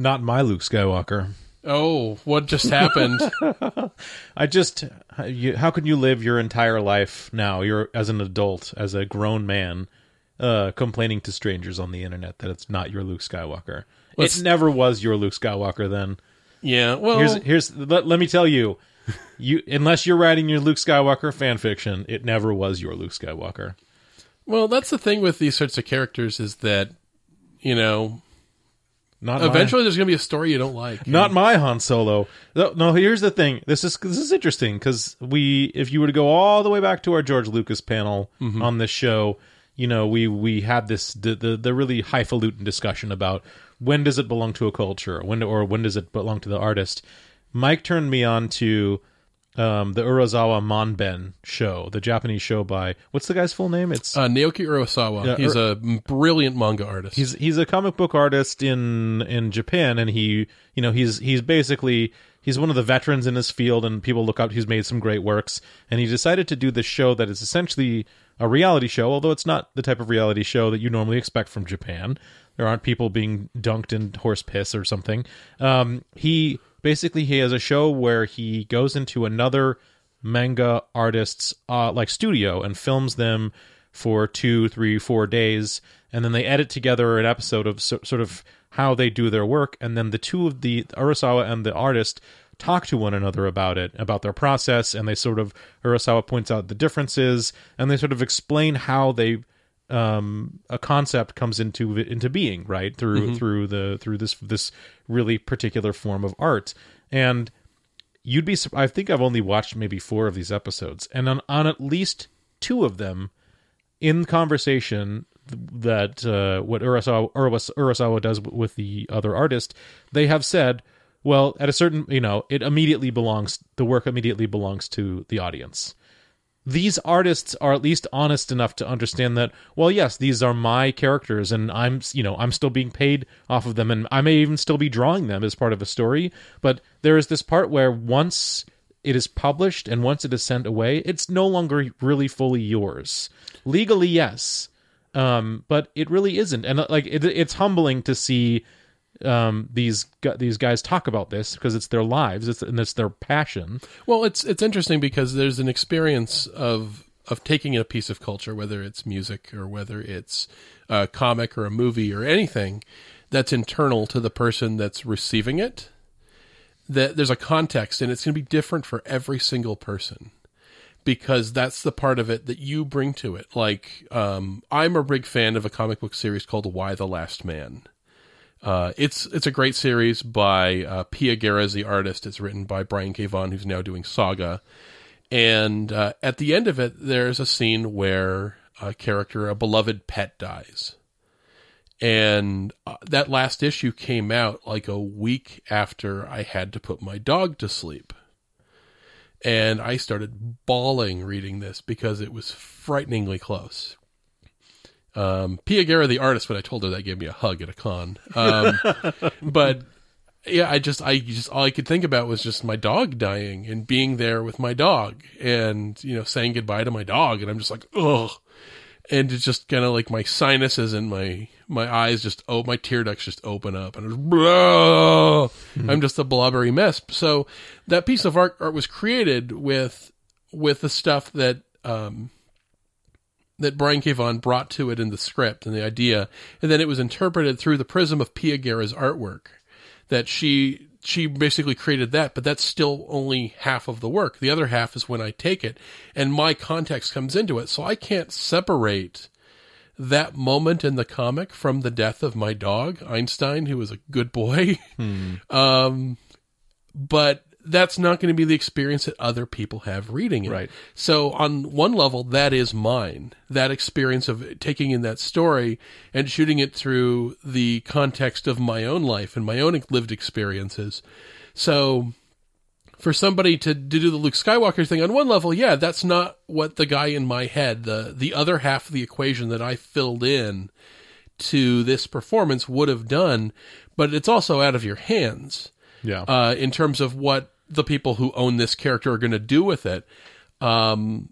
Not my Luke Skywalker. oh, what just happened? I just, you, how can you live your entire life now? You're as an adult, as a grown man, uh, complaining to strangers on the internet that it's not your Luke Skywalker. Let's- it never was your Luke Skywalker. Then yeah. Well, here's here's let, let me tell you, you unless you're writing your Luke Skywalker fan fiction, it never was your Luke Skywalker. well, that's the thing with these sorts of characters is that you know Not eventually there's going to be a story you don't like. My, not my Han Solo. No, no, here's the thing. This is this is interesting because we, if you were to go all the way back to our George Lucas panel mm-hmm. on this show, you know, we we had this the the, the really highfalutin discussion about when does it belong to a culture, when or when does it belong to the artist. Mike turned me on to um, the Urasawa Manben show, the Japanese show by what's the guy's full name? It's Uh, Naoki Urasawa. Yeah, He's Ur- a brilliant manga artist. he's he's a comic book artist in in Japan, and he you know he's he's basically he's one of the veterans in his field, and people look up. He's made some great works, and he decided to do this show that is essentially a reality show, although it's not the type of reality show that you normally expect from Japan. There aren't people being dunked in horse piss or something. Um, he basically he has a show where he goes into another manga artist's uh, like studio and films them for two, three, four days, and then they edit together an episode of so, sort of how they do their work, and then the two of the Urasawa and the artist talk to one another about it, about their process, and they sort of Urasawa points out the differences, and they sort of explain how they um a concept comes into into being right? Through through the through this this really particular form of art. And you'd be i think i've only watched maybe four of these episodes. And on, on at least two of them in conversation that uh, what Urasawa, Urasawa does with the other artist, they have said, well, at a certain, you know, it immediately belongs, the work immediately belongs to the audience. These artists are at least honest enough to understand that, well, yes, these are my characters, and I'm, you know, I'm still being paid off of them, and I may even still be drawing them as part of a story. But there is this part where once it is published and once it is sent away, it's no longer really fully yours. Legally, yes, um, but it really isn't. And uh, like, it, it's humbling to see um, these these guys talk about this because it's their lives, it's and it's their passion. Well, it's it's interesting because there's an experience of of taking a piece of culture, whether it's music or whether it's a comic or a movie or anything that's internal to the person that's receiving it. That there's a context, and it's going to be different for every single person because that's the part of it that you bring to it. Like, um, I'm a big fan of a comic book series called Y the Last Man. Uh, it's it's a great series by uh, Pia Guerra is the artist. It's written by Brian K. Vaughan, who's now doing Saga. And uh, at the end of it, there's a scene where a character, a beloved pet, dies. And uh, that last issue came out like a week after I had to put my dog to sleep. And I started bawling reading this because it was frighteningly close. Um, Pia Guerra, the artist, when I told her that gave me a hug at a con. Um, but yeah, I just, I just, all I could think about was just my dog dying and being there with my dog and, you know, saying goodbye to my dog. And I'm just like, ugh. And it's just kind of like my sinuses and my, my eyes just, oh, my tear ducts just open up and just, I'm just a blubbery mess. So that piece of art, art was created with, with the stuff that, um, that Brian K. Vaughan brought to it in the script and the idea, and then it was interpreted through the prism of Pia Guerra's artwork. That she she basically created that, but that's still only half of the work. The other half is when I take it and my context comes into it, so I can't separate that moment in the comic from the death of my dog Einstein, who was a good boy. um, but that's not going to be the experience that other people have reading it. Right. So on one level, that is mine. That experience of taking in that story and shooting it through the context of my own life and my own lived experiences. So for somebody to, to do the Luke Skywalker thing on one level, yeah, that's not what the guy in my head, the the other half of the equation that I filled in to this performance would have done, but it's also out of your hands Yeah. uh, in terms of what the people who own this character are going to do with it. Um,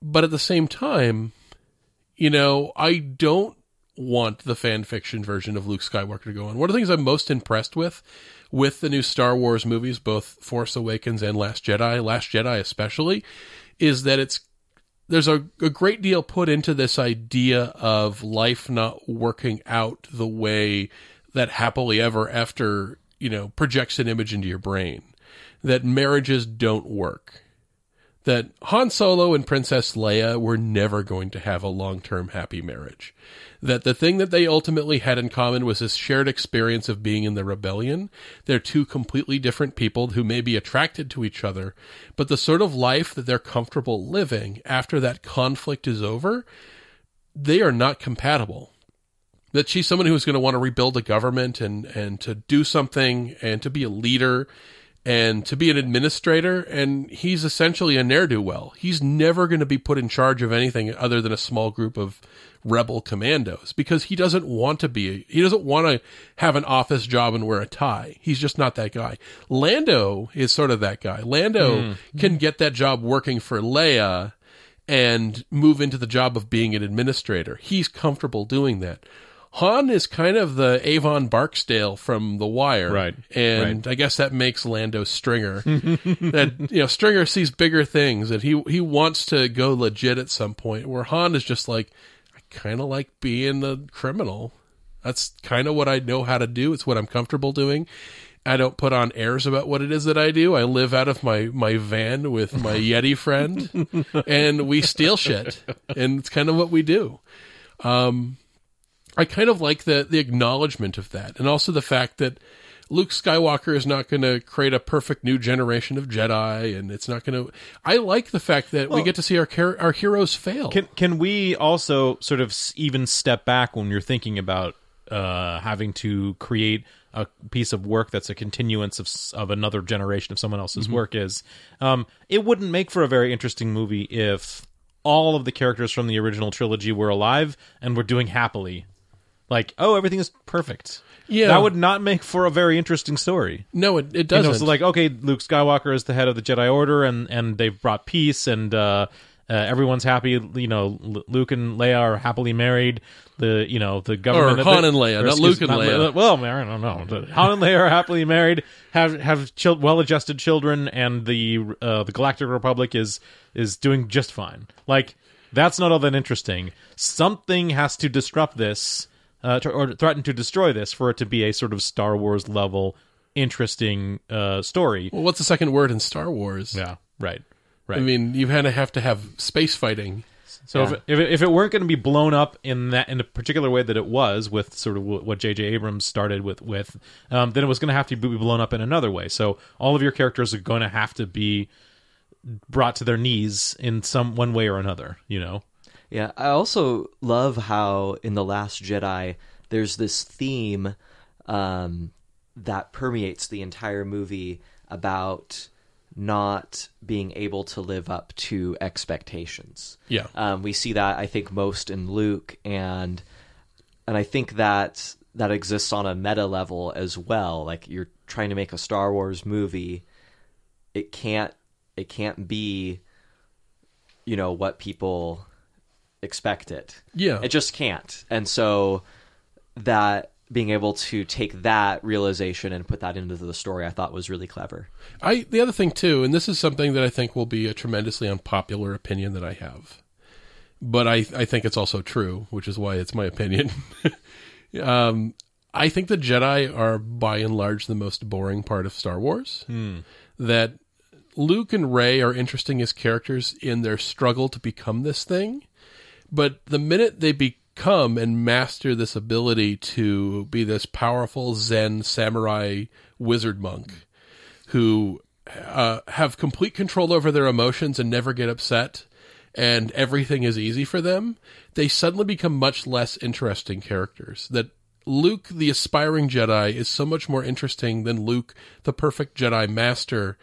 but at the same time, you know, I don't want the fan fiction version of Luke Skywalker to go on. One of the things I'm most impressed with, with the new Star Wars movies, both Force Awakens and Last Jedi, Last Jedi especially, is that it's there's a, a great deal put into this idea of life not working out the way that happily ever after you know projects an image into your brain that marriages don't work that Han Solo and Princess Leia were never going to have a long-term happy marriage that the thing that they ultimately had in common was this shared experience of being in the rebellion. They're two completely different people who may be attracted to each other, but the sort of life that they're comfortable living after that conflict is over, they are not compatible. That she's someone who's going to want to rebuild a government and, and to do something and to be a leader and to be an administrator, and he's essentially a ne'er do well. He's never going to be put in charge of anything other than a small group of rebel commandos because he doesn't want to be, he doesn't want to have an office job and wear a tie. He's just not that guy. Lando is sort of that guy. Lando hmm. can get that job working for Leia and move into the job of being an administrator. He's comfortable doing that. Han is kind of the Avon Barksdale from The Wire, Right, And I guess that makes Lando Stringer. that you know, Stringer sees bigger things, and he he wants to go legit at some point. Where Han is just like, I kind of like being a criminal. That's kind of what I know how to do. It's what I'm comfortable doing. I don't put on airs about what it is that I do. I live out of my, my van with my Yeti friend and we steal shit. And it's kind of what we do. Um, I kind of like the, the acknowledgement of that. And also the fact that Luke Skywalker is not going to create a perfect new generation of Jedi, and it's not going to. I like the fact that we get to see our our heroes fail. Can can we also sort of even step back when you're thinking about uh, having to create a piece of work that's a continuance of of another generation of someone else's work? Is um, it wouldn't make for a very interesting movie if all of the characters from the original trilogy were alive and were doing happily. Like, oh, everything is perfect. Yeah. that would not make for a very interesting story. no, it, it doesn't. know, so like, okay, Luke Skywalker is the head of the Jedi Order, and and they've brought peace, and uh, uh, everyone's happy. You know, Luke and Leia are happily married. The you know the government Or Han the- and Leia, or not Luke and Leia. Well, I don't know. Han and Leia are happily married. Have have chil- well-adjusted children, and the uh, the Galactic Republic is is doing just fine. Like that's not all that interesting. Something has to disrupt this. Uh, to, or threaten to destroy this for it to be a sort of Star Wars level interesting uh, story. well, what's the second word in Star Wars? Yeah, right, right. I mean, you kind of have to have space fighting. so if, it, if, it, if it weren't going to be blown up in that in a particular way that it was with sort of what J.J. Abrams started with, with um, then it was going to have to be blown up in another way. So all of your characters are going to have to be brought to their knees in some one way or another. You know, Yeah, I also love how in The Last Jedi there's this theme um, that permeates the entire movie about not being able to live up to expectations. Yeah. Um, we see that I think most in Luke, and and I think that that exists on a meta level as well. Like you're trying to make a Star Wars movie, it can't it can't be, you know, what people expect it. Yeah. It just can't. And so that being able to take that realization and put that into the story, I thought was really clever. I the other thing too, and this is something that I think will be a tremendously unpopular opinion that I have, but I I think it's also true, which is why it's my opinion. um, I think the Jedi are by and large the most boring part of Star Wars. That Luke and Rey are interesting as characters in their struggle to become this thing, but the minute they become and master this ability to be this powerful Zen samurai wizard monk who uh, have complete control over their emotions and never get upset, and everything is easy for them, they suddenly become much less interesting characters. That Luke, the aspiring Jedi, is so much more interesting than Luke, the perfect Jedi Master.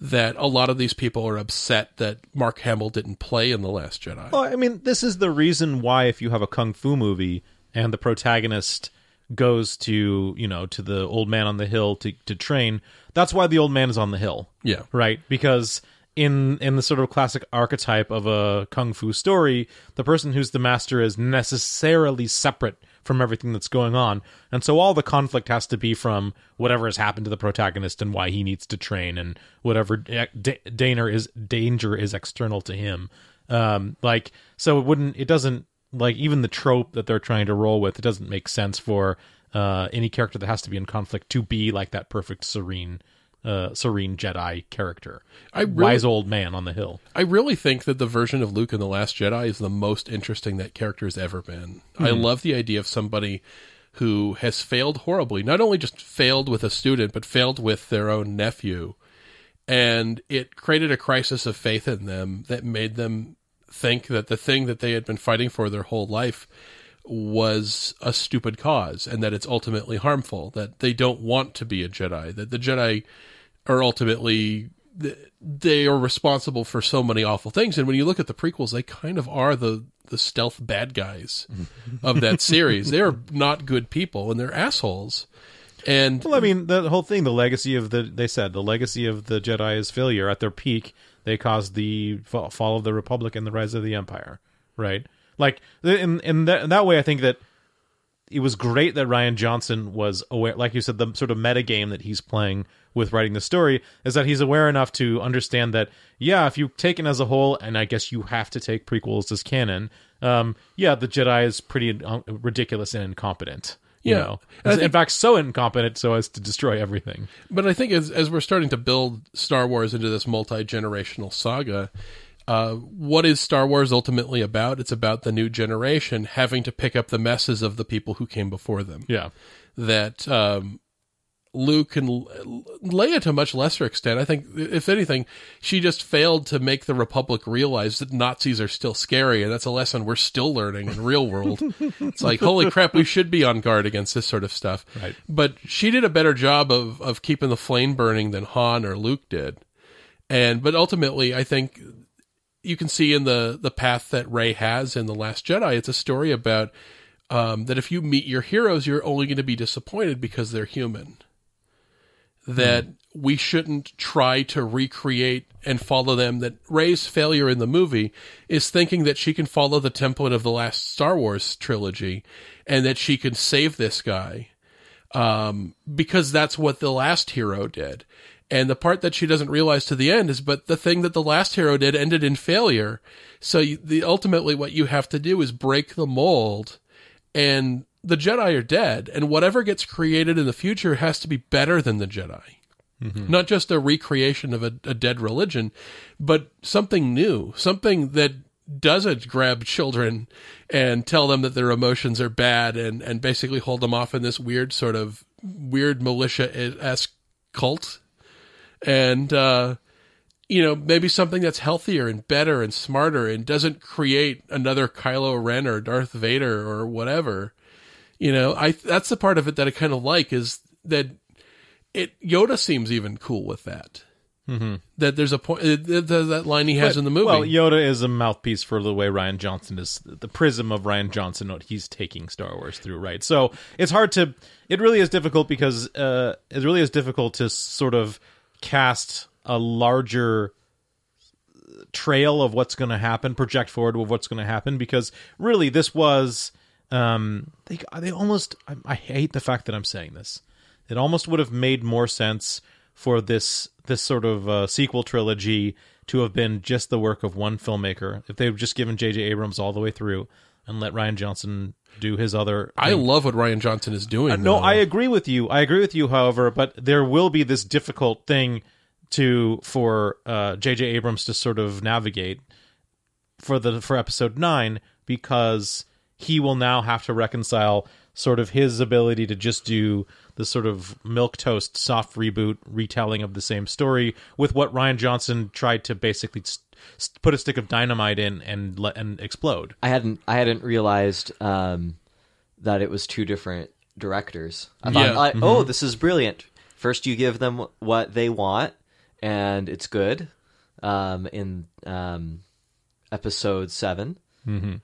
That a lot of these people are upset that Mark Hamill didn't play in the Last Jedi. Well, I mean, this is the reason why if you have a kung fu movie and the protagonist goes to you know to the old man on the hill to to train, that's why the old man is on the hill. Yeah. right. Because in in the sort of classic archetype of a kung fu story, the person who's the master is necessarily separate from everything that's going on, and so all the conflict has to be from whatever has happened to the protagonist and why he needs to train, and whatever da- danger is danger is external to him. Um, like so, it wouldn't. It doesn't like even the trope that they're trying to roll with. It doesn't make sense for uh, any character that has to be in conflict to be like that perfect serene uh, serene Jedi character. I really- Wise old man on the hill. I really think that the version of Luke in The Last Jedi is the most interesting that character has ever been. I love the idea of somebody who has failed horribly, not only just failed with a student, but failed with their own nephew. And it created a crisis of faith in them that made them think that the thing that they had been fighting for their whole life was a stupid cause and that it's ultimately harmful, that they don't want to be a Jedi, that the Jedi are ultimately they are responsible for so many awful things and when you look at the prequels they kind of are the the stealth bad guys mm-hmm. of that series they're not good people and they're assholes and Well, I mean, the whole thing, the legacy of the, they said, the legacy of the Jedi is failure. At their peak, they caused the fall of the Republic and the rise of the Empire, right? Like, in, in, that, in that way, I think that it was great that Rian Johnson was aware, like you said, the sort of meta game that he's playing with writing the story is that he's aware enough to understand that, yeah, if you take it as a whole, and I guess you have to take prequels as canon, um, yeah, the Jedi is pretty uh, ridiculous and incompetent. You Yeah. know, And in fact, so incompetent so as to destroy everything. But I think as as we're starting to build Star Wars into this multi generational saga, uh, what is Star Wars ultimately about? It's about the new generation having to pick up the messes of the people who came before them. Yeah, That um, Luke and Leia, to a much lesser extent, I think, if anything, she just failed to make the Republic realize that Nazis are still scary, and that's a lesson we're still learning in real world. it's like, holy crap, we should be on guard against this sort of stuff. Right. But she did a better job of of keeping the flame burning than Han or Luke did. And but ultimately, I think you can see in the the path that Rey has in the Last Jedi. It's a story about um, that if you meet your heroes, you're only going to be disappointed because they're human. That we shouldn't try to recreate and follow them. That Rey's failure in the movie is thinking that she can follow the template of the last Star Wars trilogy, and that she can save this guy um, because that's what the last hero did. And the part that she doesn't realize to the end is, but the thing that the last hero did ended in failure. So you, the ultimately what you have to do is break the mold, and the Jedi are dead, and whatever gets created in the future has to be better than the Jedi. Not just a recreation of a, a dead religion, but something new, something that doesn't grab children and tell them that their emotions are bad and, and basically hold them off in this weird sort of weird militia esque cult. And, uh, you know, maybe something that's healthier and better and smarter and doesn't create another Kylo Ren or Darth Vader or whatever. You know, I that's the part of it that I kind of like is that it Yoda seems even cool with that. Mm-hmm. That there's a point uh, th- th- that line he has in the movie. Well, Yoda is a mouthpiece for the way Rian Johnson is the prism of Rian Johnson. What he's taking Star Wars through, right? So it's hard to. It really is difficult because uh, it really is difficult to sort of cast a larger trail of what's going to happen, project forward of what's going to happen, because really this was. Um, they they almost. I, I hate the fact that I'm saying this. It almost would have made more sense for this this sort of uh, sequel trilogy to have been just the work of one filmmaker. If they've just given J.J. Abrams all the way through and let Rian Johnson do his other. I love what Rian Johnson is doing. Uh, no, though. I agree with you. I agree with you. However, but there will be this difficult thing to for uh, J.J. Abrams to sort of navigate for the for episode nine because he will now have to reconcile sort of his ability to just do the sort of milk toast soft reboot retelling of the same story with what Rian Johnson tried to basically s- s- put a stick of dynamite in and let and explode. I hadn't I hadn't realized um, that it was two different directors. I thought, Yeah. like, oh, this is brilliant. First, you give them what they want, and it's good. Um, in um, episode 7 Mm-hmm.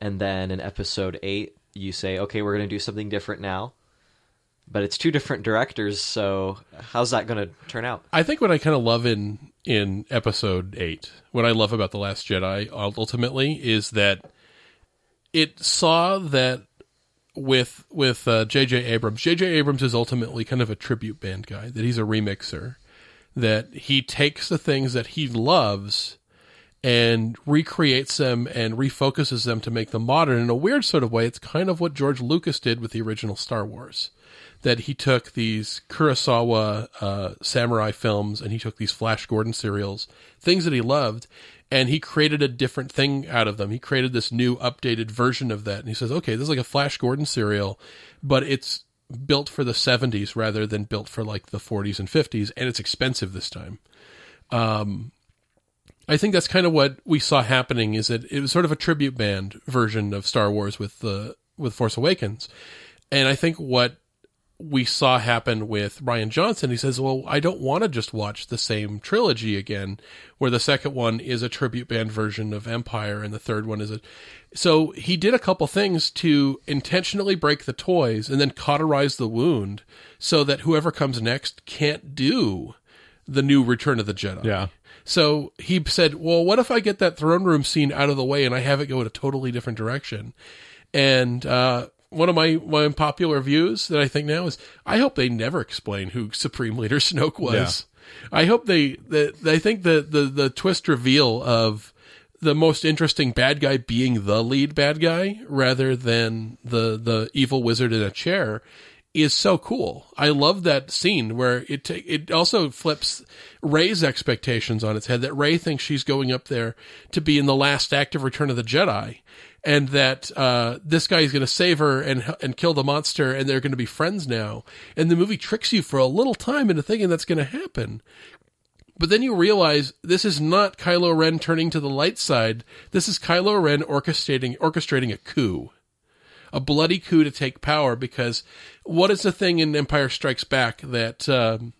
And then in episode eight, you say, okay, we're going to do something different now. But it's two different directors, so how's that going to turn out? I think what I kind of love in in episode eight, what I love about the Last Jedi ultimately is that it saw that with with uh, J.J. Abrams. J.J. Abrams is ultimately kind of a tribute band guy. That he's a remixer. That he takes the things that he loves and recreates them and refocuses them to make them modern in a weird sort of way. It's kind of what George Lucas did with the original Star Wars. That he took these Kurosawa uh, samurai films and he took these Flash Gordon serials, things that he loved, and he created a different thing out of them. He created this new updated version of that. And he says, okay, this is like a Flash Gordon serial, but it's built for the 70s rather than built for like the 40s and 50s, and it's expensive this time. I think that's kind of what we saw happening. Is that it was sort of a tribute band version of Star Wars with the with Force Awakens, and I think what we saw happen with Rian Johnson, he says, "Well, I don't want to just watch the same trilogy again, where the second one is a tribute band version of Empire, and the third one is a." So he did a couple things to intentionally break the toys and then cauterize the wound, so that whoever comes next can't do the new Return of the Jedi. Yeah. So he said, "Well, what if I get that throne room scene out of the way and I have it go in a totally different direction?" And uh, one of my my unpopular views that I think now is, I hope they never explain who Supreme Leader Snoke was. I hope they that I think the, the the twist reveal of the most interesting bad guy being the lead bad guy rather than the the evil wizard in a chair is so cool. I love that scene where it ta- it also flips Rey's expectations on its head. That Rey thinks she's going up there to be in the last act of Return of the Jedi, and that uh, this guy is going to save her and and kill the monster, and they're going to be friends now. And the movie tricks you for a little time into thinking that's going to happen. But then you realize this is not Kylo Ren turning to the light side. This is Kylo Ren orchestrating orchestrating a coup a bloody coup to take power because what is the thing in Empire Strikes Back that um,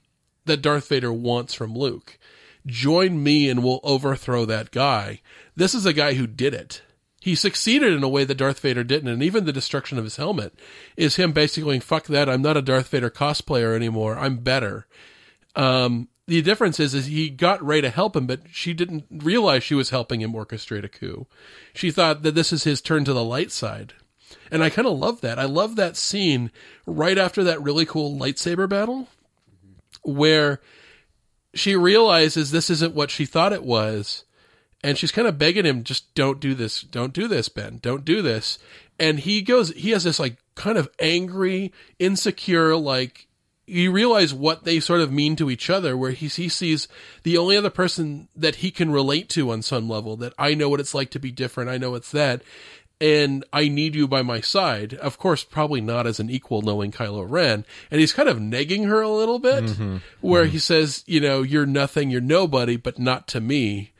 that Darth Vader wants from Luke? Join me and we'll overthrow that guy. This is a guy who did it. He succeeded in a way that Darth Vader didn't, and even the destruction of his helmet is him basically going, "Fuck that! I'm not a Darth Vader cosplayer anymore. I'm better." Um, the difference is, is he got Rey to help him, but she didn't realize she was helping him orchestrate a coup. She thought that this is his turn to the light side. And I kind of love that. I love that scene right after that really cool lightsaber battle where she realizes this isn't what she thought it was. And she's kind of begging him, just don't do this. Don't do this, Ben. Don't do this. And he goes, he has this like kind of angry, insecure, like, you realize what they sort of mean to each other, where he, he sees the only other person that he can relate to on some level, that I know what it's like to be different. I know it's that and I need you by my side. Of course, probably not as an equal knowing Kylo Ren. And he's kind of negging her a little bit, mm-hmm. where mm-hmm. he says, you know, you're nothing, you're nobody, but not to me,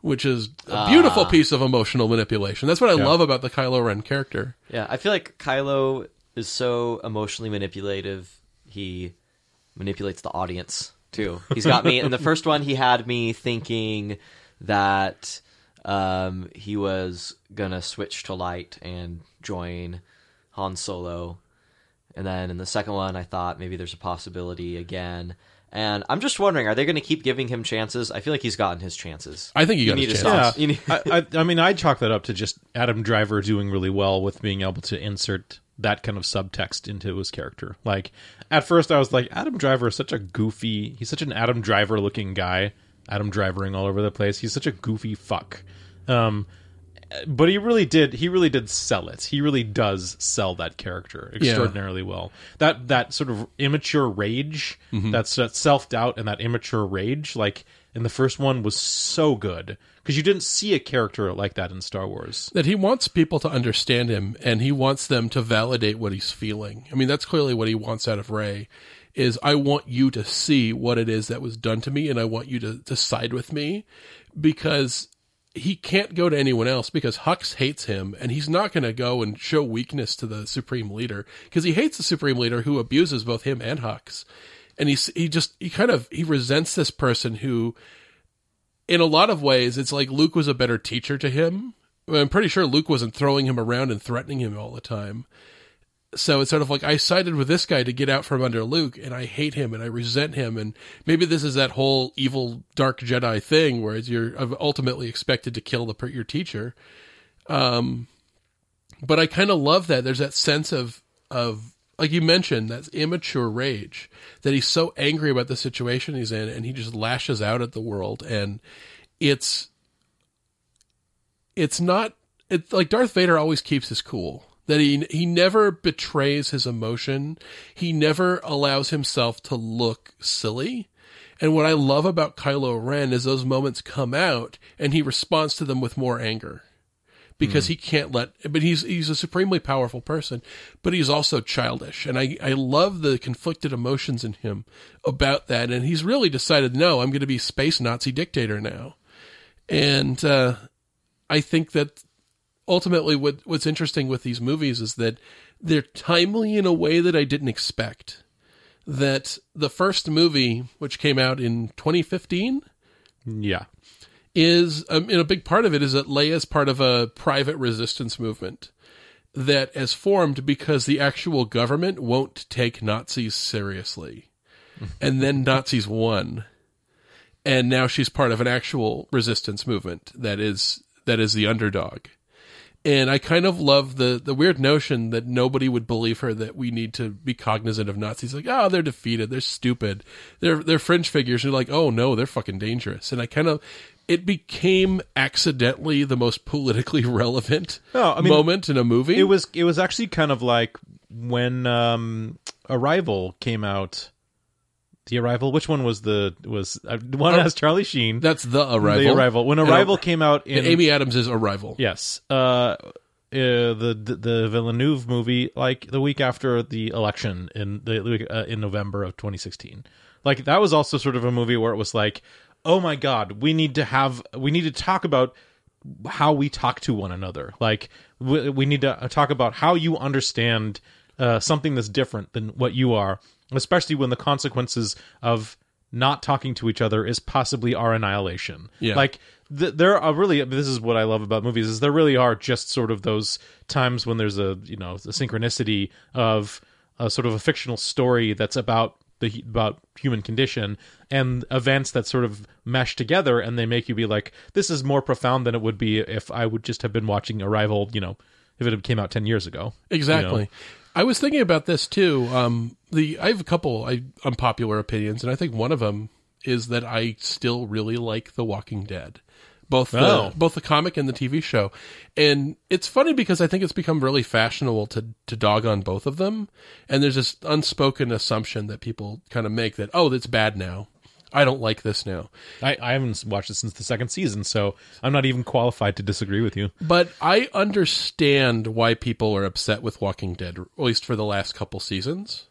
which is a ah. beautiful piece of emotional manipulation. That's what I love about the Kylo Ren character. Yeah, I feel like Kylo is so emotionally manipulative. He manipulates the audience too. He's got me in the first one. He had me thinking that um, he was gonna switch to light and join Han Solo, and then in the second one, I thought maybe there's a possibility again. And I'm just wondering, are they going to keep giving him chances? I feel like he's gotten his chances. I think he you got need his to chance. stop. You need- I, I, I mean, I chalk that up to just Adam Driver doing really well with being able to insert that kind of subtext into his character. Like, at first, I was like, Adam Driver is such a goofy. He's such an Adam Driver looking guy. Adam Drivering all over the place. He's such a goofy fuck. Um, but he really did. He really did sell it. He really does sell that character extraordinarily well. That that sort of immature rage, that's that self doubt and that immature rage, like in the first one was so good because you didn't see a character like that in Star Wars. that he wants people to understand him and he wants them to validate what he's feeling. I mean, that's clearly what he wants out of Rey is I want you to see what it is that was done to me and I want you to, to side with me because he can't go to anyone else because Hux hates him and he's not going to go and show weakness to the supreme leader because he hates the supreme leader who abuses both him and Hux. And he's, he just, he kind of, he resents this person who, in a lot of ways, it's like Luke was a better teacher to him. I'm pretty sure Luke wasn't throwing him around and threatening him all the time. So it's sort of like I sided with this guy to get out from under Luke, and I hate him and I resent him. And maybe this is that whole evil dark Jedi thing, where you're ultimately expected to kill the your teacher. Um, but I kind of love that. There's that sense of of like you mentioned, that immature rage that he's so angry about the situation he's in, and he just lashes out at the world, and it's it's not it's like Darth Vader always keeps his cool. That he he never betrays his emotion. He never allows himself to look silly. And what I love about Kylo Ren is those moments come out and he responds to them with more anger. Because he can't let but he's he's a supremely powerful person, but he's also childish. And I, I love the conflicted emotions in him about that. And he's really decided, no, I'm gonna be space Nazi dictator now. And uh I think that ultimately what what's interesting with these movies is that they're timely in a way that I didn't expect. That the first movie, which came out in 2015, Yeah. is um, and a big part of it is that Leia's part of a private resistance movement that has formed because the actual government won't take Nazis seriously, and then Nazis won, and now she's part of an actual resistance movement that is that is the underdog. And I kind of love the the weird notion that nobody would believe her that we need to be cognizant of Nazis. Like, oh, they're defeated, they're stupid, they're they're fringe figures. And you're like, oh no, they're fucking dangerous. And I kind of it became accidentally the most politically relevant No, I mean, moment in a movie. It was it was actually kind of like when um Arrival came out. The Arrival. Which one was the was uh, one that has Charlie Sheen? That's the arrival. The Arrival. When And- Arrival came out in and Amy Adams is arrival. Yes. Uh, uh, the, the the Villeneuve movie, like the week after the election in the the week, uh, in November of 2016, like that was also sort of a movie where it was like, oh my god, we need to have we need to talk about how we talk to one another. Like we, we need to talk about how you understand uh, something that's different than what you are, especially when the consequences of not talking to each other is possibly our annihilation. Yeah. Like th- there are really this is what I love about movies is there really are just sort of those times when there's a you know the synchronicity of a sort of a fictional story that's about the about human condition and events that sort of mesh together and they make you be like this is more profound than it would be if I would just have been watching Arrival you know if it had came out 10 years ago Exactly. you know? I was thinking about this too. Um, the I have a couple I, unpopular opinions, and I think one of them is that I still really like The Walking Dead, both the Oh. both the comic and the TV show. And it's funny because I think it's become really fashionable to to dog on both of them, and there's this unspoken assumption that people kind of make that oh, that's bad now. I don't like this now. I, I haven't watched it since the second season so I'm not even qualified to disagree with you But I understand why people are upset with Walking Dead, at least for the last couple seasons.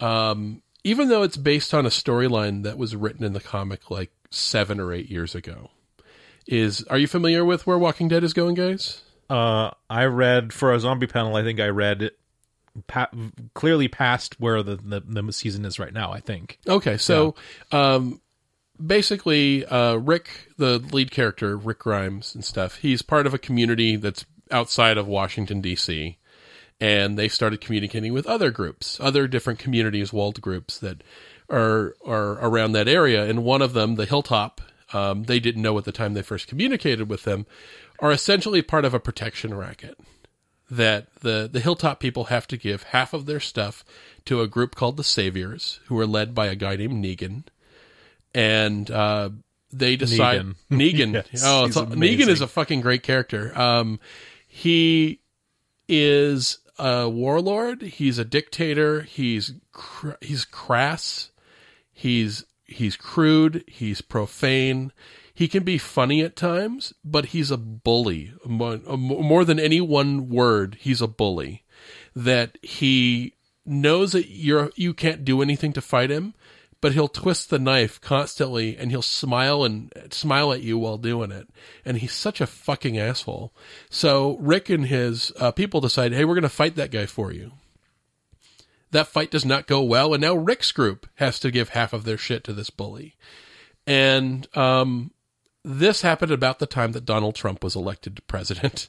Um, even though it's based on a storyline that was written in the comic like seven or eight years ago. Is are you familiar with where Walking Dead is going, guys? uh I read for a zombie panel I think I read pa- clearly past where the, the the season is right now I think Okay, so um, basically, uh, Rick, the lead character, Rick Grimes and stuff, he's part of a community that's outside of Washington D.C. and they started communicating with other groups, other different communities, walled groups that are are around that area. And one of them, the Hilltop, um, they didn't know at the time they first communicated with them, are essentially part of a protection racket. That the the Hilltop people have to give half of their stuff to a group called the Saviors, who are led by a guy named Negan, and uh, they decide Negan. Negan. Yes, oh, Negan is a fucking great character. Um, he is a warlord. He's a dictator. He's cr- he's crass. He's he's crude, he's profane, he can be funny at times, but he's a bully. More, uh, more than any one word, he's a bully. That he knows that you're you can't do anything to fight him, but he'll twist the knife constantly and he'll smile and smile at you while doing it. And he's such a fucking asshole. So Rick and his uh, people decide, hey, we're going to fight that guy for you. That fight does not go well, and now Rick's group has to give half of their shit to this bully. And um, this happened about the time that Donald Trump was elected president.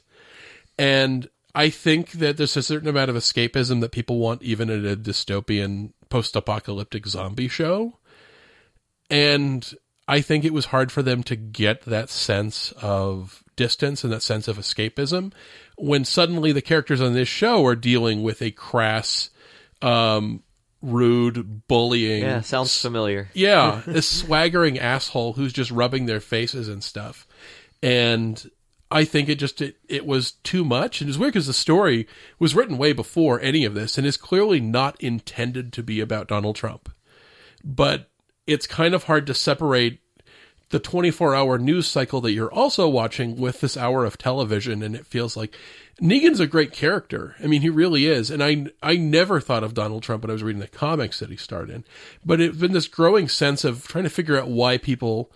And I think that there's a certain amount of escapism that people want even in a dystopian post-apocalyptic zombie show. And I think it was hard for them to get that sense of distance and that sense of escapism when suddenly the characters on this show are dealing with a crass um, rude bullying. Yeah, sounds familiar. Yeah, this swaggering asshole who's just rubbing their faces and stuff. And I think it just it, it was too much. And it was weird because the story was written way before any of this and is clearly not intended to be about Donald Trump. But it's kind of hard to separate the 24 hour news cycle that you're also watching with this hour of television and it feels like Negan's a great character. I mean, he really is. And I, I never thought of Donald Trump when I was reading the comics that he starred in, but it's been this growing sense of trying to figure out why people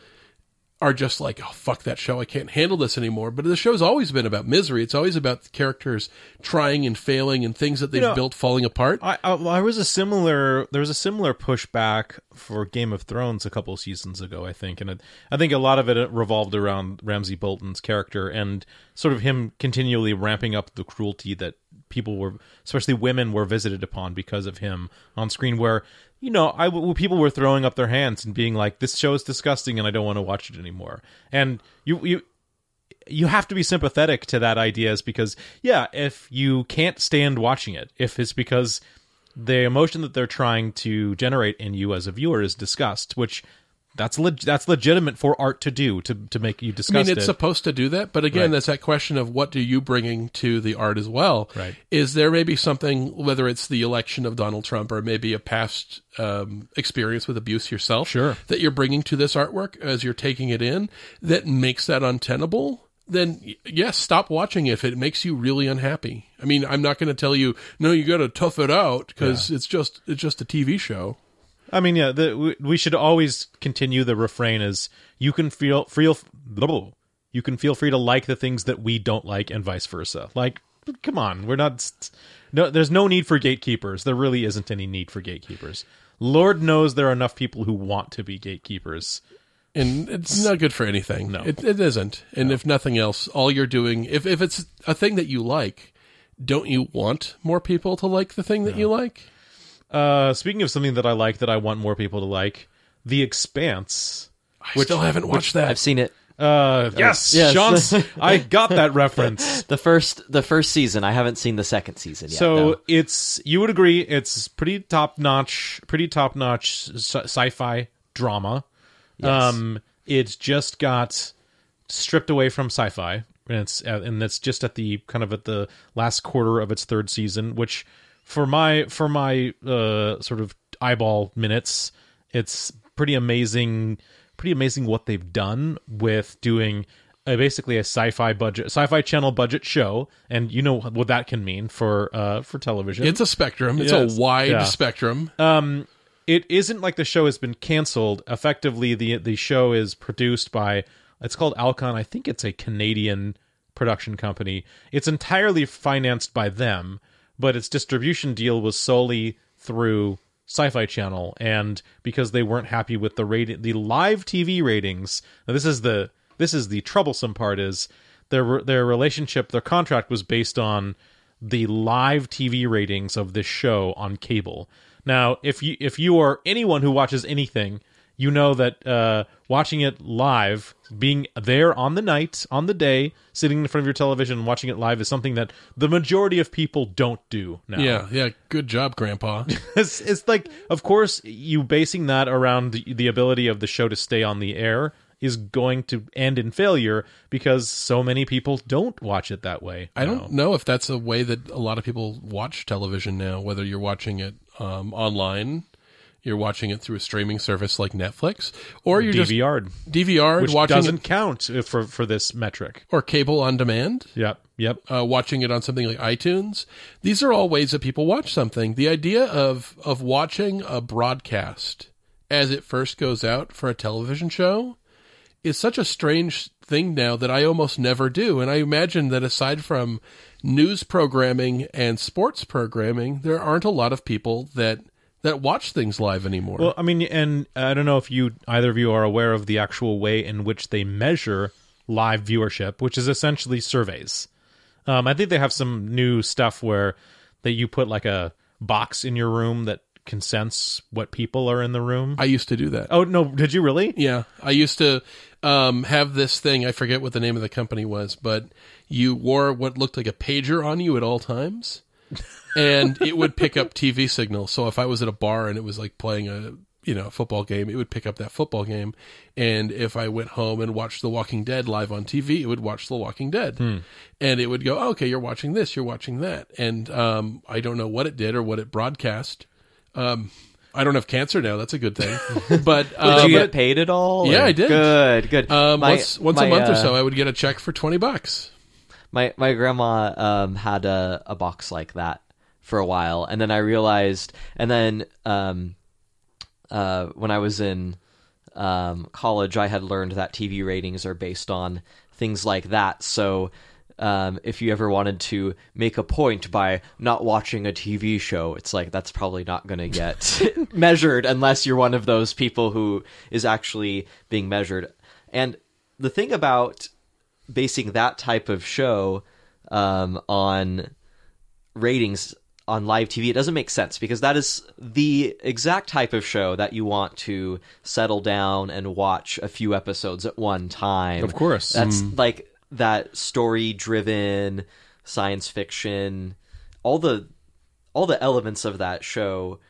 are just like, oh, fuck that show. I can't handle this anymore. But the show's always been about misery. It's always about the characters trying and failing and things that they've You know, built falling apart. I, I, I was a similar. There was a similar pushback for Game of Thrones a couple seasons ago, I think, and it, I think a lot of it uh, revolved around Ramsay Bolton's character and sort of him continually ramping up the cruelty that people were, especially women, were visited upon because of him on screen. Where you know, I people were throwing up their hands and being like, "This show is disgusting, and I don't want to watch it anymore." And you you you have to be sympathetic to that idea is because yeah if you can't stand watching it if it's because the emotion that they're trying to generate in you as a viewer is disgust which that's leg- that's legitimate for art to do to to make you discuss. I mean, it's supposed to do that, but again, Right. that's that question of what do you bringing to the art as well? Right. Is there maybe something, whether it's the election of Donald Trump or maybe a past um, experience with abuse yourself, Sure. that you're bringing to this artwork as you're taking it in that makes that untenable? Then yes, stop watching if it makes you really unhappy. I mean, I'm not going to tell you no, you got to tough it out because it's just it's just a TV show. I mean, yeah, the, we, we should always continue the refrain is you can feel feel you can feel free to like the things that we don't like and vice versa. Like, come on, we're not no there's no need for gatekeepers. There really isn't any need for gatekeepers. Lord knows there are enough people who want to be gatekeepers. and it's not good for anything. No. it, it isn't. And if nothing else, all you're doing, if if it's a thing that you like, don't you want more people to like the thing that you like? Uh, speaking of something that I like that I want more people to like, The Expanse. I still haven't watched that. I've seen it. Uh, yes, Yes. Sean's, I got that reference. The first the first season. I haven't seen the second season yet. So though. it's you would agree it's pretty top notch, pretty top notch sci-fi drama. Um, it's just got stripped away from sci-fi, and it's uh, and it's just at the kind of at the last quarter of its third season, which for my for my uh sort of eyeball minutes, it's pretty amazing. Pretty amazing what they've done with doing uh, basically a sci-fi budget, sci-fi channel budget show, and you know what that can mean for uh for television. it's a spectrum. It's Yes. a wide Yeah. spectrum. um it isn't like the show has been canceled effectively the the show is produced by it's called alcon i think it's a canadian production company it's entirely financed by them but its distribution deal was solely through sci-fi channel and because they weren't happy with the rating the live tv ratings now this is the this is the troublesome part is their their relationship their contract was based on the live TV ratings of this show on cable. Now, if you if you are anyone who watches anything, you know that uh, watching it live, being there on the night, on the day, sitting in front of your television and watching it live is something that the majority of people don't do now. Yeah, yeah. Good job, Grandpa. it's, it's like, of course, you basing that around the, the ability of the show to stay on the air is going to end in failure because so many people don't watch it that way. I don't know if that's a way that a lot of people watch television now. Whether you're watching it um, online, You're watching it through a streaming service like Netflix, or you're just DVR, DVR which watching doesn't it, count for for this metric. or cable on demand. Yep, yep. uh, watching it on something like iTunes. These are all ways that people watch something. The idea of of watching a broadcast as it first goes out for a television show is such a strange thing now that I almost never do. And I imagine that aside from news programming and sports programming, there aren't a lot of people that that watch things live anymore. Well, I mean, and I don't know if you either of you are aware of the actual way in which they measure live viewership, which is essentially surveys. Um, I think they have some new stuff where that you put like a box in your room that can sense what people are in the room. I used to do that. oh no, did you really? Yeah, I used to um, have this thing. I forget what the name of the company was, but you wore what looked like a pager on you at all times, and it would pick up TV signals. So if I was at a bar and it was like playing a you know football game, it would pick up that football game. And if I went home and watched The Walking Dead live on TV, it would watch The Walking Dead, and it would go, oh, "Okay, you're watching this, you're watching that," and um, I don't know what it did or what it broadcast. Um, I don't have cancer now. That's a good thing. But Did um, you get paid at all? Yeah, or- I did. Good, good. Um, My- once once my, a month or uh, so, I would get a check for twenty bucks. My my grandma um, had a, a box like that for a while, and then I realized, and then um, uh, when I was in um, college, I had learned that TV ratings are based on things like that. So. Um, if you ever wanted to make a point by not watching a TV show, it's like that's probably not going to get measured unless you're one of those people who is actually being measured. And the thing about basing that type of show um, on ratings on live TV, it doesn't make sense because that is the exact type of show that you want to settle down and watch a few episodes at one time. Of course. That's like that story driven science fiction, all the all the elements of that show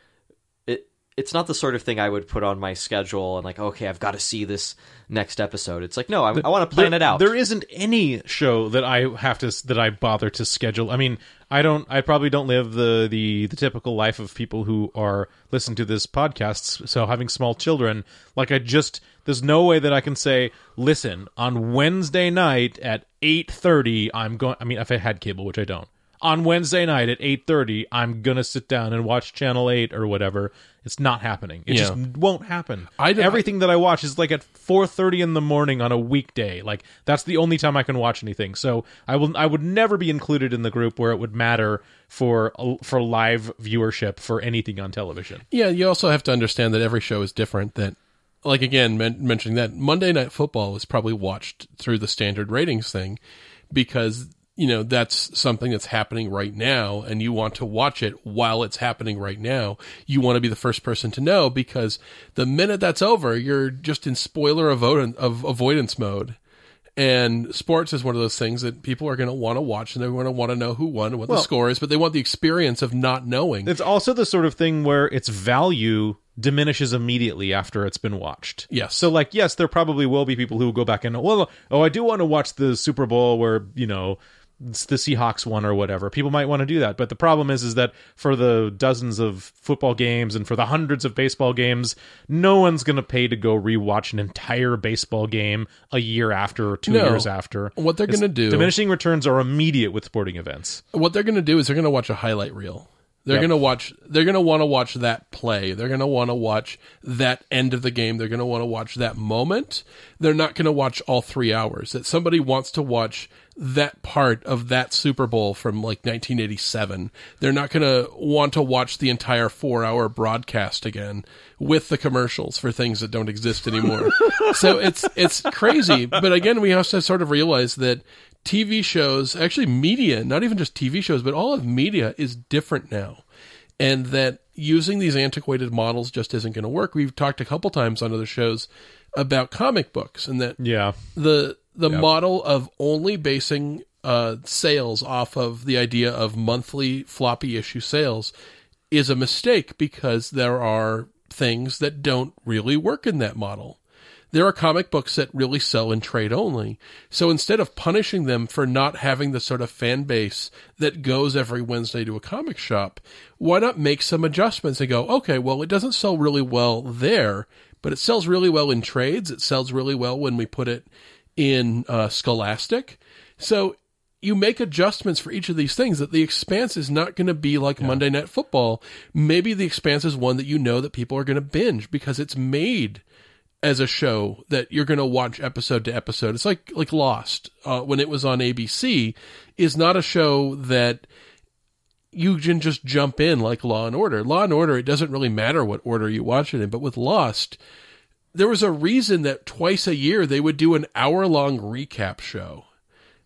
it's not the sort of thing I would put on my schedule and like, okay, I've got to see this next episode. It's like, no, I, I want to plan There- it out. There isn't any show that I have to that I bother to schedule. I mean, I don't. I probably don't live the the the typical life of people who are listening to this podcast. So having small children, like I just there's no way that I can say, listen, on Wednesday night at eight thirty, I'm going. I mean, if I had cable, which I don't. On Wednesday night at eight thirty, I'm gonna sit down and watch Channel Eight or whatever. It's not happening. It Yeah. just won't happen. I d- Everything that I watch is like at four thirty in the morning on a weekday. Like that's the only time I can watch anything. So I will. I would never be included in the group where it would matter for for live viewership for anything on television. Yeah, you also have to understand that every show is different. That, like again, men- mentioning that Monday Night Football was probably watched through the standard ratings thing because you know that's something that's happening right now, and you want to watch it while it's happening right now. You want to be the first person to know because the minute that's over, you're just in spoiler avoidance, of avoidance mode. And sports is one of those things that people are going to want to watch, and they're going to want to know who won and what the score is, but they want the experience of not knowing. It's also the sort of thing where its value diminishes immediately after it's been watched. Yes. So like yes, there probably will be people who will go back and well, oh, I do want to watch the Super Bowl where, you know, the Seahawks won or whatever. People might want to do that, but the problem is is that for the dozens of football games and for the hundreds of baseball games, no one's going to pay to go rewatch an entire baseball game a year after or 2 No. years after. What they're gonna do- Diminishing returns are immediate with sporting events. what they're going to do is they're going to watch a highlight reel. They're Yep. going to watch. They're going to want to watch that play. They're going to want to watch that end of the game. They're going to want to watch that moment. They're not going to watch all three hours. That somebody wants to watch that part of that Super Bowl from like 1987. They're not going to want to watch the entire four-hour broadcast again with the commercials for things that don't exist anymore. so it's it's crazy. But again, we have to sort of realize that TV shows, actually media, not even just TV shows, but all of media is different now. And that using these antiquated models just isn't going to work. We've talked a couple times on other shows about comic books and that Yeah. the the model of only basing uh, sales off of the idea of monthly floppy issue sales is a mistake because there are things that don't really work in that model. there are comic books that really sell in trade only. So instead of punishing them for not having the sort of fan base that goes every Wednesday to a comic shop, why not make some adjustments and go, okay, well, it doesn't sell really well there, but it sells really well in trades. It sells really well when we put it in uh, Scholastic. So you make adjustments for each of these things that the expanse is not going to be like Monday Night Football. Maybe the expanse is one that you know that people are going to binge because it's made as a show that you're going to watch episode to episode. It's like like Lost uh, when it was on ABC is not a show that you can just jump in like Law and Order. Law and Order, it doesn't really matter what order you watch it in, but with Lost, there was a reason that twice a year they would do an hour long recap show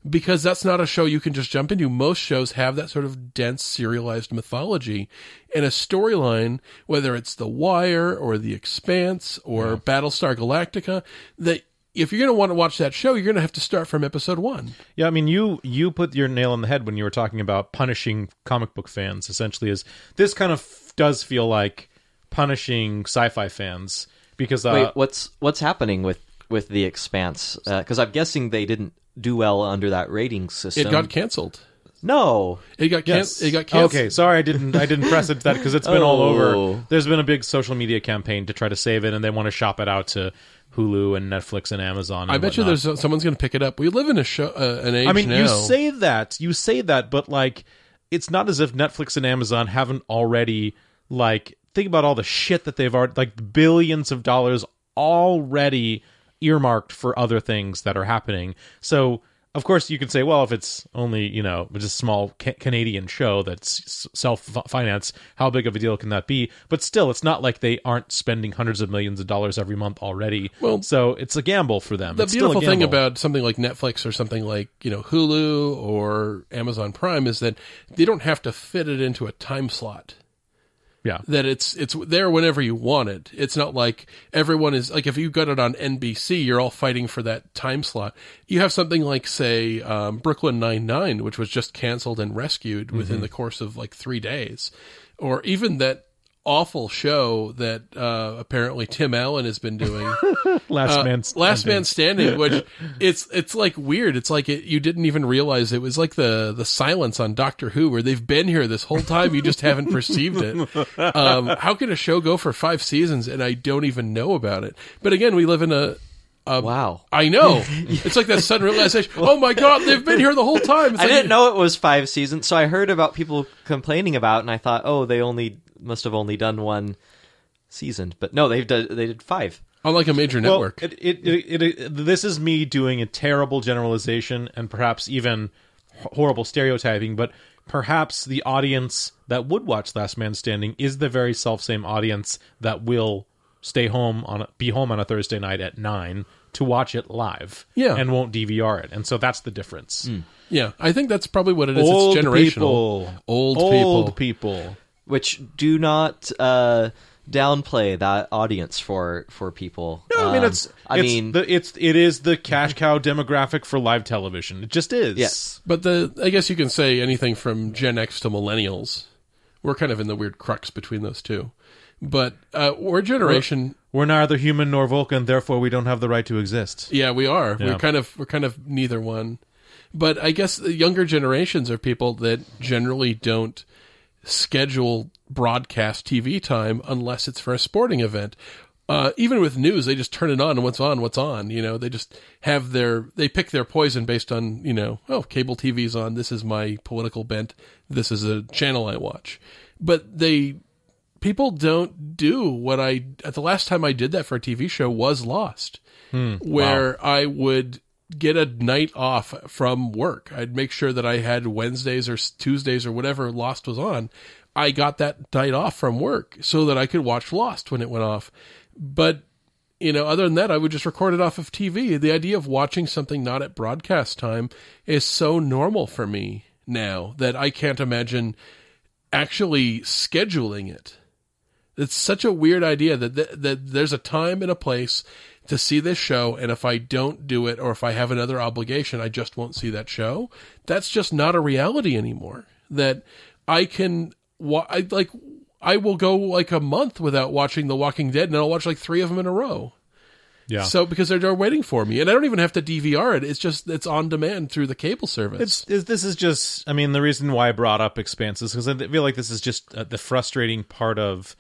because that's not a show you can just jump into. Most shows have that sort of dense serialized mythology and a storyline, whether it's The Wire or The Expanse or Battlestar Galactica, that if you're going to want to watch that show, you're going to have to start from episode one. Yeah, I mean, you you put your nail on the head when you were talking about punishing comic book fans. Essentially, is this kind of does feel like punishing sci-fi fans because uh, Wait, what's what's happening with with the Expanse? Because I'm guessing they didn't do well under that rating system. It got canceled. no. It got can- Yes. it got canceled. Okay, sorry, I didn't. I didn't press it that because it's been all Oh. over. There's been a big social media campaign to try to save it, and they want to shop it out to Hulu and Netflix and Amazon. And I bet you whatnot. there's someone's going to pick it up. We live in a show, uh, an age I mean, now. you say that, you say that, but like, it's not as if Netflix and Amazon haven't already like think about all the shit that they've already like billions of dollars already earmarked for other things that are happening. So. Of course, you can say, well, if it's only you know just a small ca- Canadian show that's self finance, how big of a deal can that be? But still, it's not like they aren't spending hundreds of millions of dollars every month already. Well, so it's a gamble for them. the It's beautiful thing about something like Netflix or something like you know Hulu or Amazon Prime is that they don't have to fit it into a time slot. Yeah, That it's it's there whenever you want it. It's not like everyone is like if you got it on NBC, you're all fighting for that time slot. You have something like say um, Brooklyn Nine Nine, which was just canceled and rescued Mm-hmm. within the course of like three days, or even that awful show that uh, apparently Tim Allen has been doing. last Uh, man, last Standing. man standing which it's it's like weird it's like it, you didn't even realize it was like the the silence on doctor who where they've been here this whole time you just haven't perceived it um how can a show go for five seasons and i don't even know about it but again we live in a Wow. i know it's like that sudden realization oh my god they've been here the whole time It's I like- didn't know it was five seasons, so I heard about people complaining about, it, and I thought, oh, they only must have only done one season, but no, they've done they did five. Oh, unlike a major Well, network it, it, it, it, this is me doing a terrible generalization and perhaps even horrible stereotyping, but perhaps the audience that would watch Last Man Standing is the very self same audience that will stay home on a, be home on a Thursday night at nine to watch it live, Yeah. and won't DVR it, and so that's the difference. Hmm. yeah i think that's probably what it is Old it's generational old people, old, old people people. Which do not uh, downplay that audience for for people. No, I mean Um, it's. I it's mean, the, it's it is the cash cow demographic for live television. It just is. yes, But the I guess you can say anything from Gen X to millennials. We're kind of in the weird crux between those two. But uh, we're a generation. We're neither human nor Vulcan, therefore we don't have the right to exist. Yeah, we are. Yeah. We're kind of we're kind of neither one. But I guess the younger generations are people that generally don't schedule broadcast TV time unless it's for a sporting event. Uh, even with news, they just turn it on and what's on, what's on. You know, they just have their they pick their poison based on you know, oh, cable TV's on. This is my political bent. This is a channel I watch. But they people don't do what I at the last time I did that for a TV show was Lost, where I would get a night off from work. I'd make sure that I had Wednesdays or Tuesdays or whatever Lost was on. I got that night off from work so that I could watch Lost when it went off. But you know, other than that, I would just record it off of TV. The idea of watching something not at broadcast time is so normal for me now that I can't imagine actually scheduling it. It's such a weird idea that, that that there's a time and a place to see this show, and if I don't do it or if I have another obligation, I just won't see that show. That's just not a reality anymore. That I can, wa- I like, I will go like a month without watching The Walking Dead, and I'll watch like three of them in a row. Yeah. So because they're, they're waiting for me, and I don't even have to DVR it. It's just it's on demand through the cable service. It's, it's this is just. I mean, the reason why I brought up Expanse is because I feel like this is just uh, the frustrating part of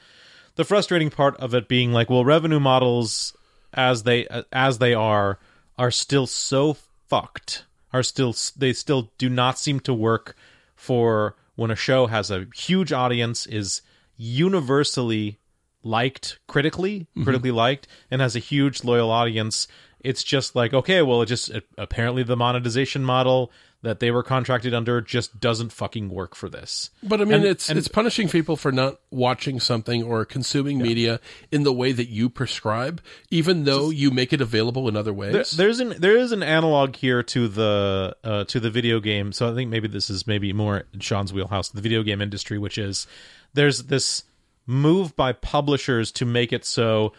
the frustrating part of it being like, well, revenue models as they uh, as they are are still so fucked. Are still they still do not seem to work for when a show has a huge audience is universally liked critically critically liked and has a huge loyal audience it's just like okay well it just it, apparently the monetization model that they were contracted under just doesn't fucking work for this But I mean, And- it's and- it's punishing people for not watching something or consuming media in the way that you prescribe, even though you make it available in other ways. There, there's an there is an analog here to the uh, to the video game. So I think maybe this is maybe more Sean's wheelhouse, the video game industry, which is there's this move by publishers to make it so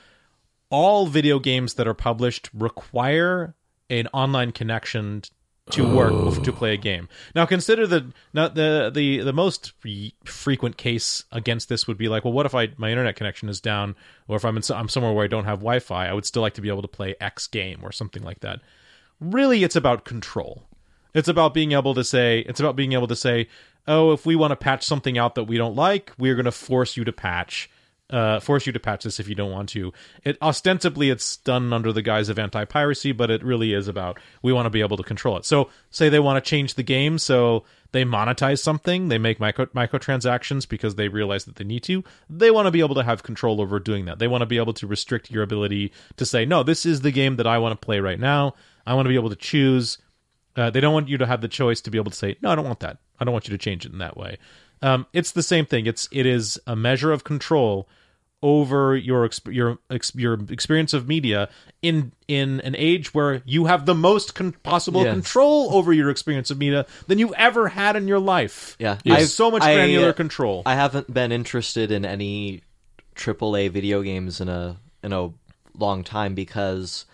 all video games that are published require an online connection to work oh. to play a game. Now consider the not the the the most frequent case against this would be like, well, what if I my internet connection is down, or if I'm in I'm somewhere where I don't have Wi-Fi, I would still like to be able to play X game or something like that. Really, it's about control. It's about being able to say it's about being able to say, oh, if we want to patch something out that we don't like, we're going to force you to patch uh, force you to patch this if you don't want to. It ostensibly it's done under the guise of anti-piracy, but it really is about we want to be able to control it. So say they want to change the game, so they monetize something, they make micro microtransactions because they realize that they need to. They want to be able to have control over doing that. They want to be able to restrict your ability to say, no, this is the game that I want to play right now. I want to be able to choose. Uh, they don't want you to have the choice to be able to say, no, I don't want that. I don't want you to change it in that way. Um, it's the same thing. It's it is a measure of control over your exp- your ex- your experience of media in in an age where you have the most con- possible Yes. control over your experience of media than you've ever had in your life. Yeah. You I've- so much I, granular uh, control. I haven't been interested in any AAA video games in a in a long time because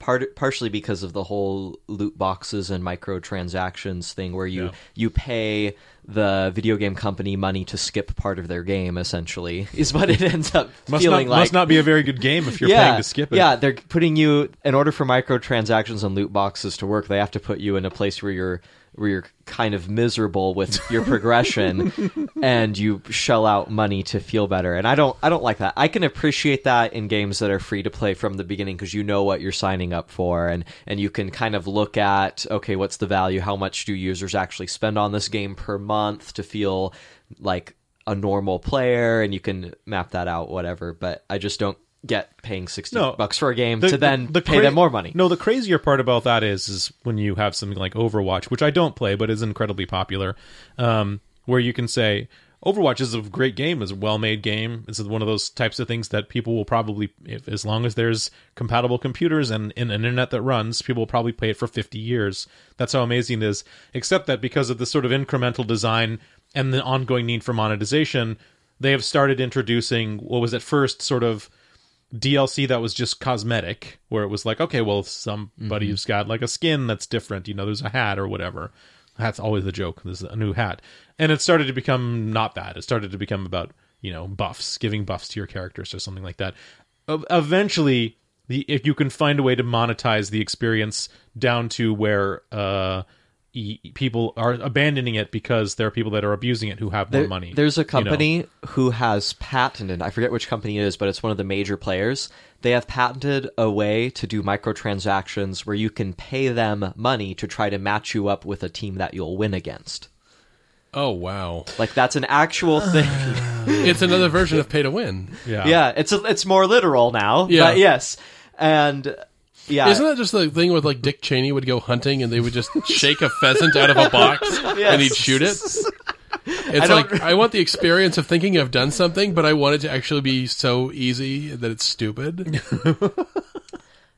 part partially because of the whole loot boxes and microtransactions thing where you Yeah. you pay the video game company money to skip part of their game essentially is what it ends up must feeling not like must not be a very good game if you're yeah, paying to skip it. Yeah, they're putting you in order for microtransactions and loot boxes to work. They have to put you in a place where you're where you're kind of miserable with your progression, and you shell out money to feel better. And I don't I don't like that. I can appreciate that in games that are free to play from the beginning because you know what you're signing up for, and and you can kind of look at okay, what's the value? How much do users actually spend on this game per month to feel like a normal player and you can map that out whatever but i just don't get paying 60 No. bucks for a game The- to then the- the pay cra- them more money No, the crazier part about that is is when you have something like Overwatch, which I don't play but is incredibly popular, um, where you can say Overwatch is a great game, is a well-made game. It's one of those types of things that people will probably, if, as long as there's compatible computers and, and an internet that runs, people will probably play it for 50 years. That's how amazing it is. Except that because of the sort of incremental design and the ongoing need for monetization, they have started introducing what was at first sort of DLC that was just cosmetic, where it was like, okay, well, somebody's got like a skin that's different, you know, there's a hat or whatever. That's always the joke. There's a new hat, and it started to become not that. It started to become about you know buffs, giving buffs to your characters or something like that. Eventually, the if you can find a way to monetize the experience down to where uh, people are abandoning it because there are people that are abusing it who have more There- money. there's a you know. company who has patented i forget which company it is but it's one of the major players they have patented a way to do microtransactions where you can pay them money to try to match you up with a team that you'll win against oh wow, like that's an actual thing it's another version of pay to win. yeah, yeah it's a, it's more literal now Yeah. but yes and yeah Isn't that just the thing with like Dick Cheney would go hunting and they would just shake a pheasant out of a box and he'd shoot it? It's don't- like I want the experience of thinking I've done something, but I want it to actually be so easy that it's stupid.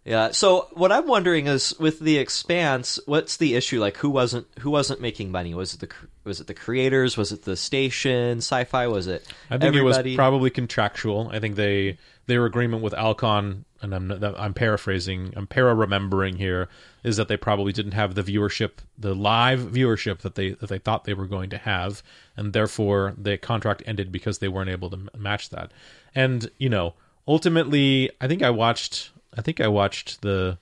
Yeah. So what I'm wondering is, with the Expanse, what's the issue? Like, who wasn't who wasn't making money? Was it the was it the creators? Was it the station? Syfy? Was it? I think everybody? it was probably contractual. I think they their agreement with Alcon, and I'm I'm paraphrasing, I'm para remembering here, is that they probably didn't have the viewership, the live viewership that they that they thought they were going to have, and therefore the contract ended because they weren't able to m- match that. And you know, ultimately, I think I watched I think I watched the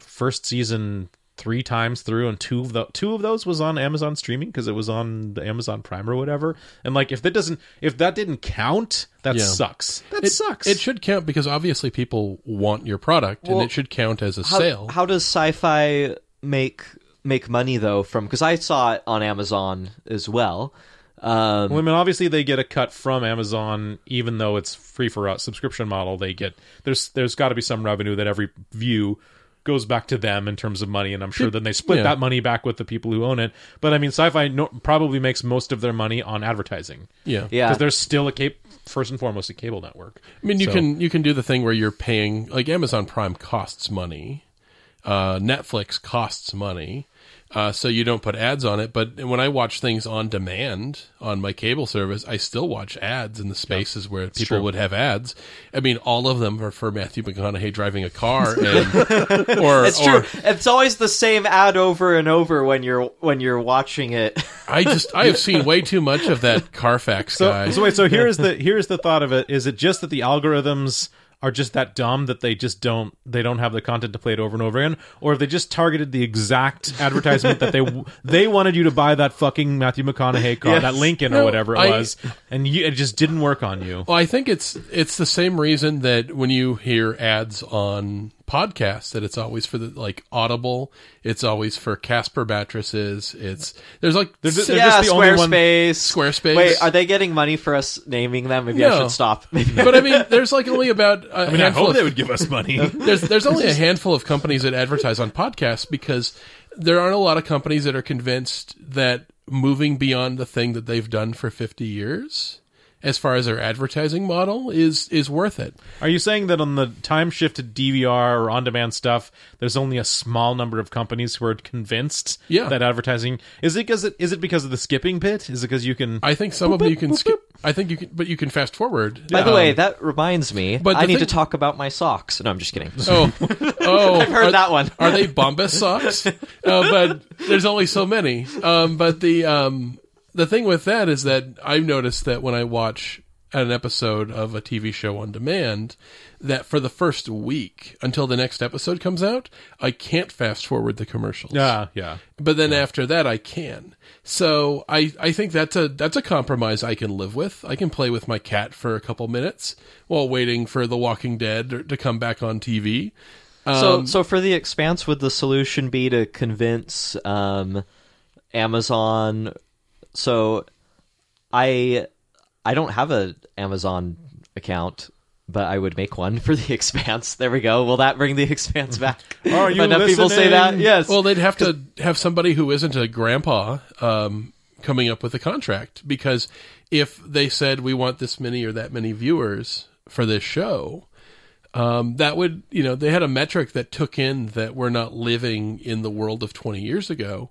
first season three times through, and two of the two of those was on Amazon streaming because it was on the Amazon Prime or whatever. And like, if that doesn't, if that didn't count, that Yeah. sucks. That It sucks. It should count because obviously people want your product, and it should count as a How, sale. how does Syfy make make money though? From because I saw it on Amazon as well. Um, Well, I mean, obviously they get a cut from Amazon, even though it's free for a subscription model. They get there's there's got to be some revenue that every view goes back to them in terms of money, and I'm sure then they split yeah. that money back with the people who own it. But I mean, Syfy no, probably makes most of their money on advertising yeah, yeah, because there's still a cap- first and foremost a cable network. I mean, you So- can you can do the thing where you're paying like Amazon Prime costs money, uh, Netflix costs money, uh, so you don't put ads on it. But when I watch things on demand on my cable service, I still watch ads in the spaces where people true. would have ads. I mean, all of them are for Matthew McConaughey driving a car, and or it's or true. It's always the same ad over and over when you're when you're watching it. I just I have seen way too much of that Carfax So, guy. so wait, so here's the here's the thought of it. Is it just that the algorithms are just that dumb that they just don't they don't have the content to play it over and over again, or if they just targeted the exact advertisement that they they wanted you to buy that fucking Matthew McConaughey car, Yes. that Lincoln or No, whatever it I- was, and you, it just didn't work on you. Well, I think it's it's the same reason that when you hear ads on podcasts, that it's always for the like Audible, it's always for Casper mattresses. It's there's like They're They're yeah, just the only one- Squarespace. Squarespace. Wait, are they getting money for us naming them? Maybe I should stop. But I mean, there's like only about a I mean, I handful hope of they would give us money. there's there's only a handful of companies that advertise on podcasts because there aren't a lot of companies that are convinced that moving beyond the thing that they've done for 50 years as far as their advertising model is is worth it. Are you saying that on the time shifted DVR or on demand stuff, there's only a small number of companies who are convinced Yeah. that advertising is it because it is it because of the skipping bit? Is it because you can? I think some of them you can skip I think you can but you can fast forward. By the Um, way, that reminds me. but I the need thing- to talk about my socks. No, I'm just kidding. Oh, oh! I've heard that one. Are they Bombas socks? Uh, but there's only so many. Um, but the um, the thing with that is that I've noticed that when I watch an episode of a TV show on demand, that for the first week until the next episode comes out, I can't fast forward the commercials. Yeah, yeah. But then after that, I can. So I, I think that's a that's a compromise I can live with. I can play with my cat for a couple minutes while waiting for The Walking Dead to come back on TV. so, Um, so for the expanse, would the solution be to convince um, Amazon? So, I I don't have a Amazon account, but I would make one for the expanse. There we go. Will that bring the expanse back? Are you enough people say that? Yes. Well, they'd have to have somebody who isn't a grandpa um, coming up with a contract because if they said we want this many or that many viewers for this show, um, that would you know they had a metric that took in that we're not living in the world of twenty years ago.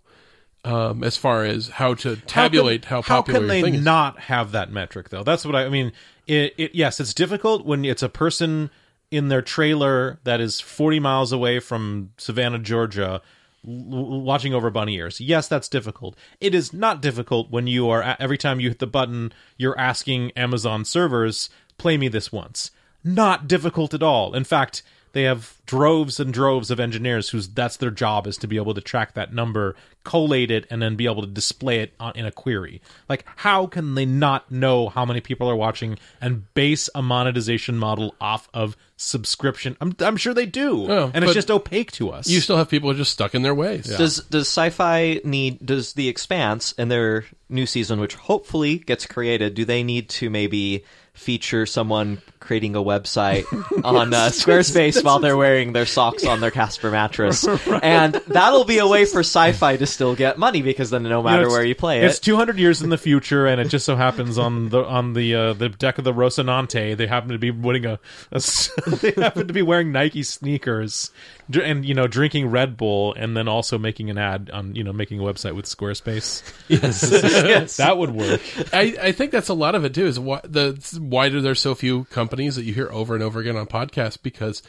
Um, as far as how to tabulate how, how popular can they not have that metric though? That's what i, I mean it, it yes it's difficult when it's a person in their trailer that is 40 miles away from savannah georgia l- watching over bunny ears. Yes that's difficult. It is not difficult when you are every time you hit the button you're asking amazon servers play me this once. Not difficult at all. In fact they have droves and droves of engineers whose that's their job is to be able to track that number collate it and then be able to display it on, in a query. Like how can they not know how many people are watching and base a monetization model off of subscription? I'm, I'm sure they do. Oh, and it's just opaque to us. You still have people just stuck in their ways. Does does Syfy need does the Expanse in their new season, which hopefully gets created, do they need to maybe feature someone creating a website on uh, Squarespace while they're wearing their socks on their Casper mattress, and that'll be a way for Syfy to still get money because then no You know, matter where you play it. It's 200 years in the future, and it just so happens on the on the uh, the deck of the Rocinante, they happen to be winning a, a they happen to be wearing Nike sneakers, and you know drinking Red Bull, and then also making an ad on you know making a website with Squarespace. yes. That would work. I, I think that's a lot of it too. Is why the why do there so few companies that you hear over and over again on podcasts? Because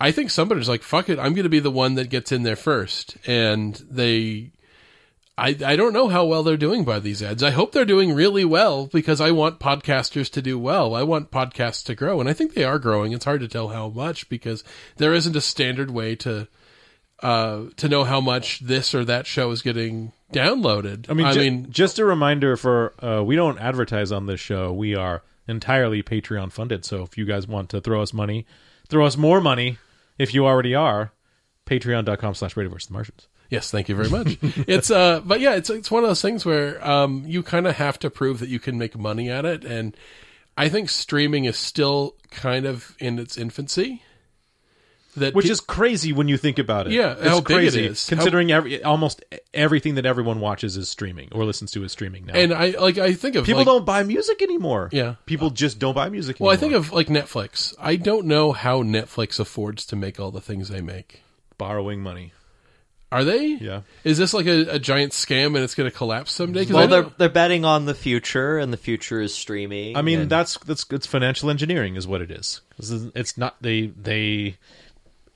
I think somebody's like, "Fuck it, I'm going to be the one that gets in there first. and they I, I don't know how well they're doing by these ads. I hope they're doing really well because I want podcasters to do well. I want podcasts to grow, and I think they are growing. It's hard to tell how much because there isn't a standard way to uh, to know how much this or that show is getting downloaded. I mean, I ju- mean, just a reminder for uh, we don't advertise on this show. We are entirely Patreon funded. So if you guys want to throw us money, throw us more money if you already are. Patreon.com slash Radio versus the Martians. Yes, thank you very much. it's uh, but yeah, it's it's one of those things where um, you kind of have to prove that you can make money at it, and I think streaming is still kind of in its infancy. That Which pe- is crazy when you think about it. Yeah, it's how big it crazy is. considering every almost everything that everyone watches is streaming or listens to is streaming now. and I like I think of people like, don't buy music anymore. Yeah. people just don't buy music. Well, I think of like Netflix. I don't know how Netflix affords to make all the things they make. borrowing money. Are they? Yeah. Is this like a, a giant scam and it's going to collapse someday? Well, they're they're betting on the future, and the future is streaming. I mean, and- that's that's it's financial engineering is what it is. Is- It's not they they.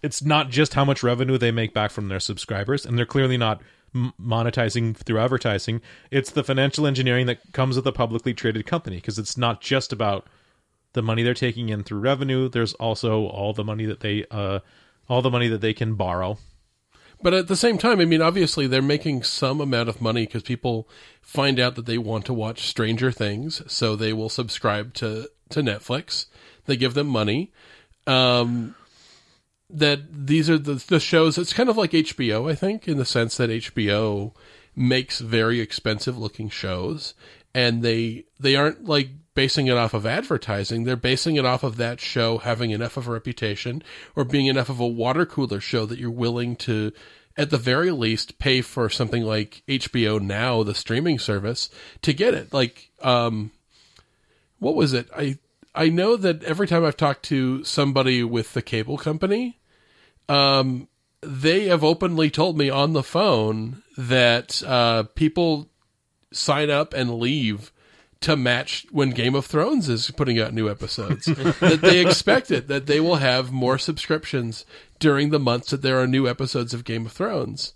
It's not just how much revenue they make back from their subscribers, and they're clearly not m- monetizing through advertising. It's the financial engineering that comes with a publicly traded company because it's not just about the money they're taking in through revenue. There's also all the money that they uh all the money that they can borrow. But at the same time, I mean, obviously they're making some amount of money because people find out that they want to watch Stranger Things, so they will subscribe to to Netflix. They give them money. Um, that these are the the shows. It's kind of like HBO, I think, in the sense that HBO makes very expensive looking shows, and they they aren't like basing it off of advertising. They're basing it off of that show having enough of a reputation or being enough of a water cooler show that you're willing to, at the very least, pay for something like HBO Now, the streaming service, to get it. Like, um, what was it? I I know that every time I've talked to somebody with the cable company, um, they have openly told me on the phone that uh, people sign up and leave to match when Game of Thrones is putting out new episodes. that they expect it, that they will have more subscriptions during the months that there are new episodes of Game of Thrones.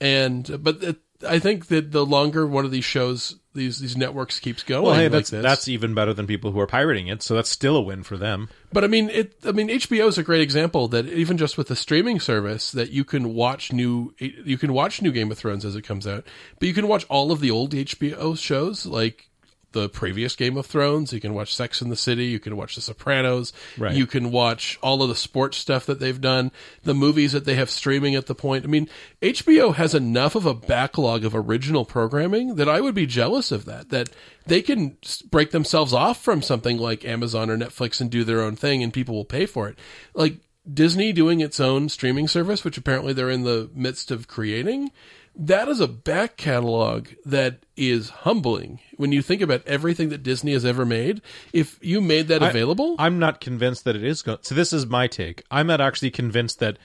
And but it, I think that the longer one of these shows, these these networks keeps going, Well, hey, like that's this, that's even better than people who are pirating it. So that's still a win for them. But I mean, it. I mean, HBO is a great example that even just with the streaming service, that you can watch new, you can watch new Game of Thrones as it comes out, but you can watch all of the old HBO shows like the previous Game of Thrones. You can watch Sex in the City. You can watch The Sopranos. Right. You can watch all of the sports stuff that they've done, the movies that they have streaming at the point. I mean, HBO has enough of a backlog of original programming that I would be jealous of that. That they can break themselves off from something like Amazon or Netflix and do their own thing, and people will pay for it. Like Disney doing its own streaming service, which apparently they're in the midst of creating. That is a back catalog that is humbling when you think about everything that Disney has ever made. If you made that available, I'm not convinced that it is going. So this is my take. I'm not actually convinced that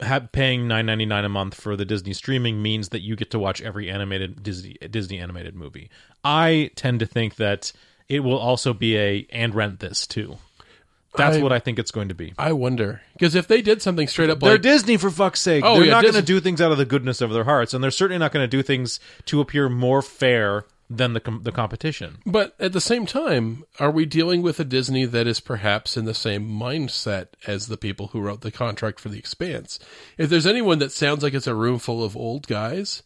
ha- paying 9.99 a month for the Disney streaming means that you get to watch every animated Disney Disney animated movie. I tend to think that it will also be a and rent this too. That's I- what I think it's going to be. I wonder because if they did something straight up They're like Disney for fuck's sake. Oh, they're yeah, not going to do things out of the goodness of their hearts, and they're certainly not going to do things to appear more fair than the com- the competition. But at the same time, are we dealing with a Disney that is perhaps in the same mindset as the people who wrote the contract for The Expanse? If there's anyone that sounds like it's a room full of old guys,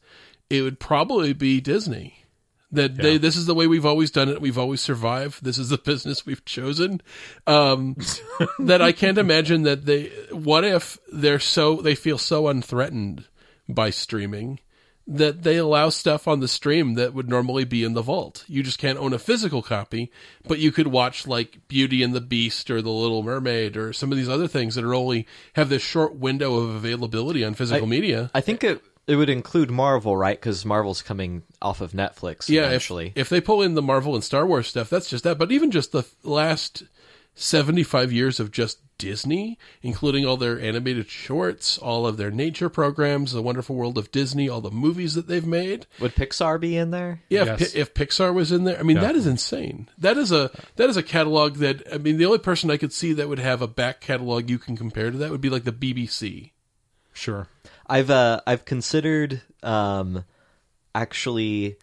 it would probably be Disney. That they, this is the way we've always done it. We've always survived. This is the business we've chosen. Um, that I can't imagine that they. What if they're so they feel so unthreatened by streaming that they allow stuff on the stream that would normally be in the vault. You just can't own a physical copy, but you could watch like Beauty and the Beast or The Little Mermaid or some of these other things that are only have this short window of availability on physical media. I think it it would include Marvel, right? Because Marvel's coming off of Netflix yeah, if, eventually. if they pull in the Marvel and Star Wars stuff, that's just that. But even just the last 75 years of just Disney, including all their animated shorts, all of their nature programs, The Wonderful World of Disney, all the movies that they've made. would Pixar be in there? Yeah, Yes. if, if Pixar was in there, I mean that is insane. That is a that is a catalog that I mean the only person I could see that would have a back catalog you can compare to that would be like the BBC. Sure. I've uh, I've considered um, actually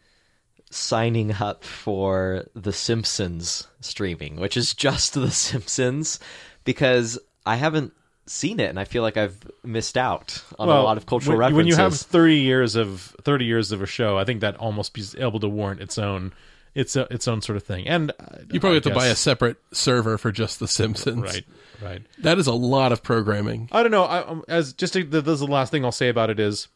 signing up for The Simpsons streaming, which is just The Simpsons, because I haven't seen it and I feel like I've missed out on a lot of cultural when, references. When you have thirty years of thirty years of a show, I think that almost be able to warrant its own its uh, its own sort of thing. And uh, You probably I have to buy a separate server for just The Simpsons. right, right. That is a lot of programming. I don't know. I, um, as just to, this is the last thing I'll say about it is,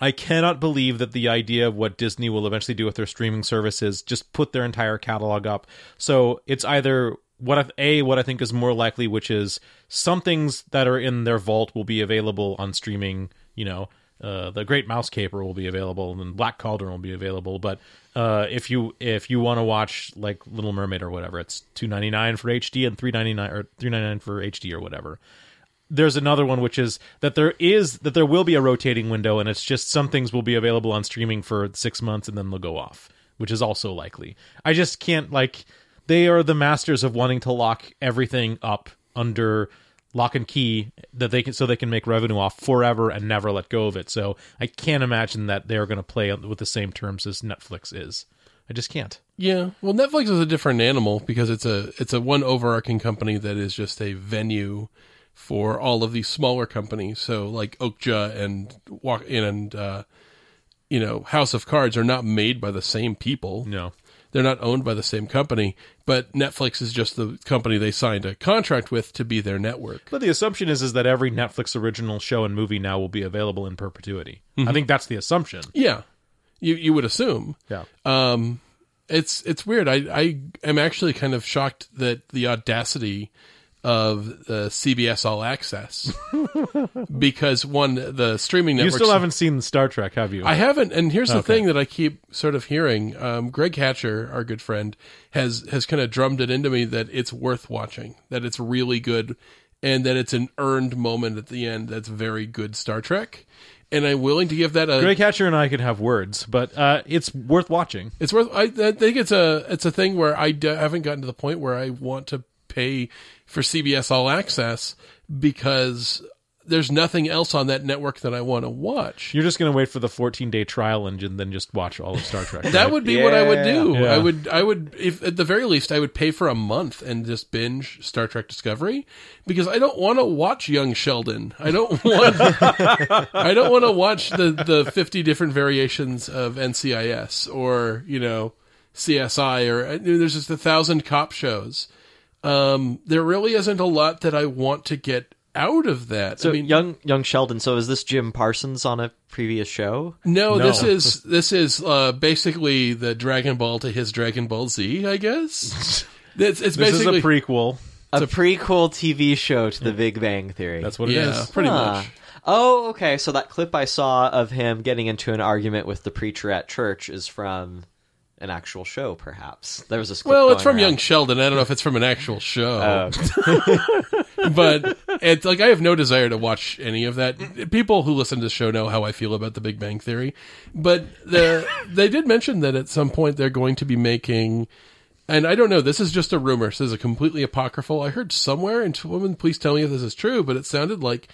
I cannot believe that the idea of what Disney will eventually do with their streaming service is just put their entire catalog up. So it's either what I, a what I think is more likely, which is some things that are in their vault will be available on streaming. You know, uh, the Great Mouse Caper will be available, and Black Cauldron will be available. But uh, if you if you want to watch like Little Mermaid or whatever, it's two ninety nine for HD and three ninety nine or three ninety nine for HD or whatever there's another one which is that there is that there will be a rotating window and it's just some things will be available on streaming for six months and then they'll go off which is also likely i just can't like they are the masters of wanting to lock everything up under lock and key that they can so they can make revenue off forever and never let go of it so i can't imagine that they're going to play with the same terms as netflix is i just can't Yeah. Well, Netflix is a different animal because it's a it's a one overarching company that is just a venue for all of these smaller companies. So like Okja and Walk In and uh, you know House of Cards are not made by the same people. no They're not owned by the same company, but Netflix is just the company they signed a contract with to be their network. But the assumption is is that every Netflix original show and movie now will be available in perpetuity. I think that's the assumption. Yeah. You you would assume. Yeah. Um, it's it's weird. I I am actually kind of shocked that the audacity of the CBS All Access because one the streaming you still haven't seen Star Trek, have you? I haven't, and here's the Okay. thing that I keep sort of hearing. Um, Greg Hatcher, our good friend, has has kind of drummed it into me that it's worth watching, that it's really good, and that it's an earned moment at the end. That's very good Star Trek, and I'm willing to give that a. Greg Hatcher and I can have words, but uh, it's worth watching. It's worth. I, I think it's a it's a thing where I d- haven't gotten to the point where I want to pay for CBS All Access because there's nothing else on that network that I want to watch. You're just going to wait for the 14 day trial and then just watch all of Star Trek. That would be what I would do. Yeah. I would I would if at the very least I would pay for a month and just binge Star Trek Discovery because I don't want to watch Young Sheldon. I don't want I don't want to watch the the 50 different variations of NCIS or, you know, CSI or I mean, there's just a thousand cop shows. Um there really isn't a lot that I want to get out of that. So I mean, young young Sheldon. So is this Jim Parsons on a previous show? No, No. this is this is uh, basically the Dragon Ball to his Dragon Ball Z, I guess. it's, it's This is basically a prequel. A, prequel TV show to The Big Bang Theory. That's what it is. yeah, pretty Huh. much. Oh, okay. So that clip I saw of him getting into an argument with the preacher at church is from an actual show, perhaps. There was a Well, it's from Young. Sheldon. I don't know if it's from an actual show, Oh, but it's like I have no desire to watch any of that. People who listen to the show know how I feel about The Big Bang Theory, but the they did mention that at some point they're going to be making. And I don't know. This is just a rumor. This is a completely apocryphal. I heard somewhere, and woman, please tell me if this is true. But it sounded like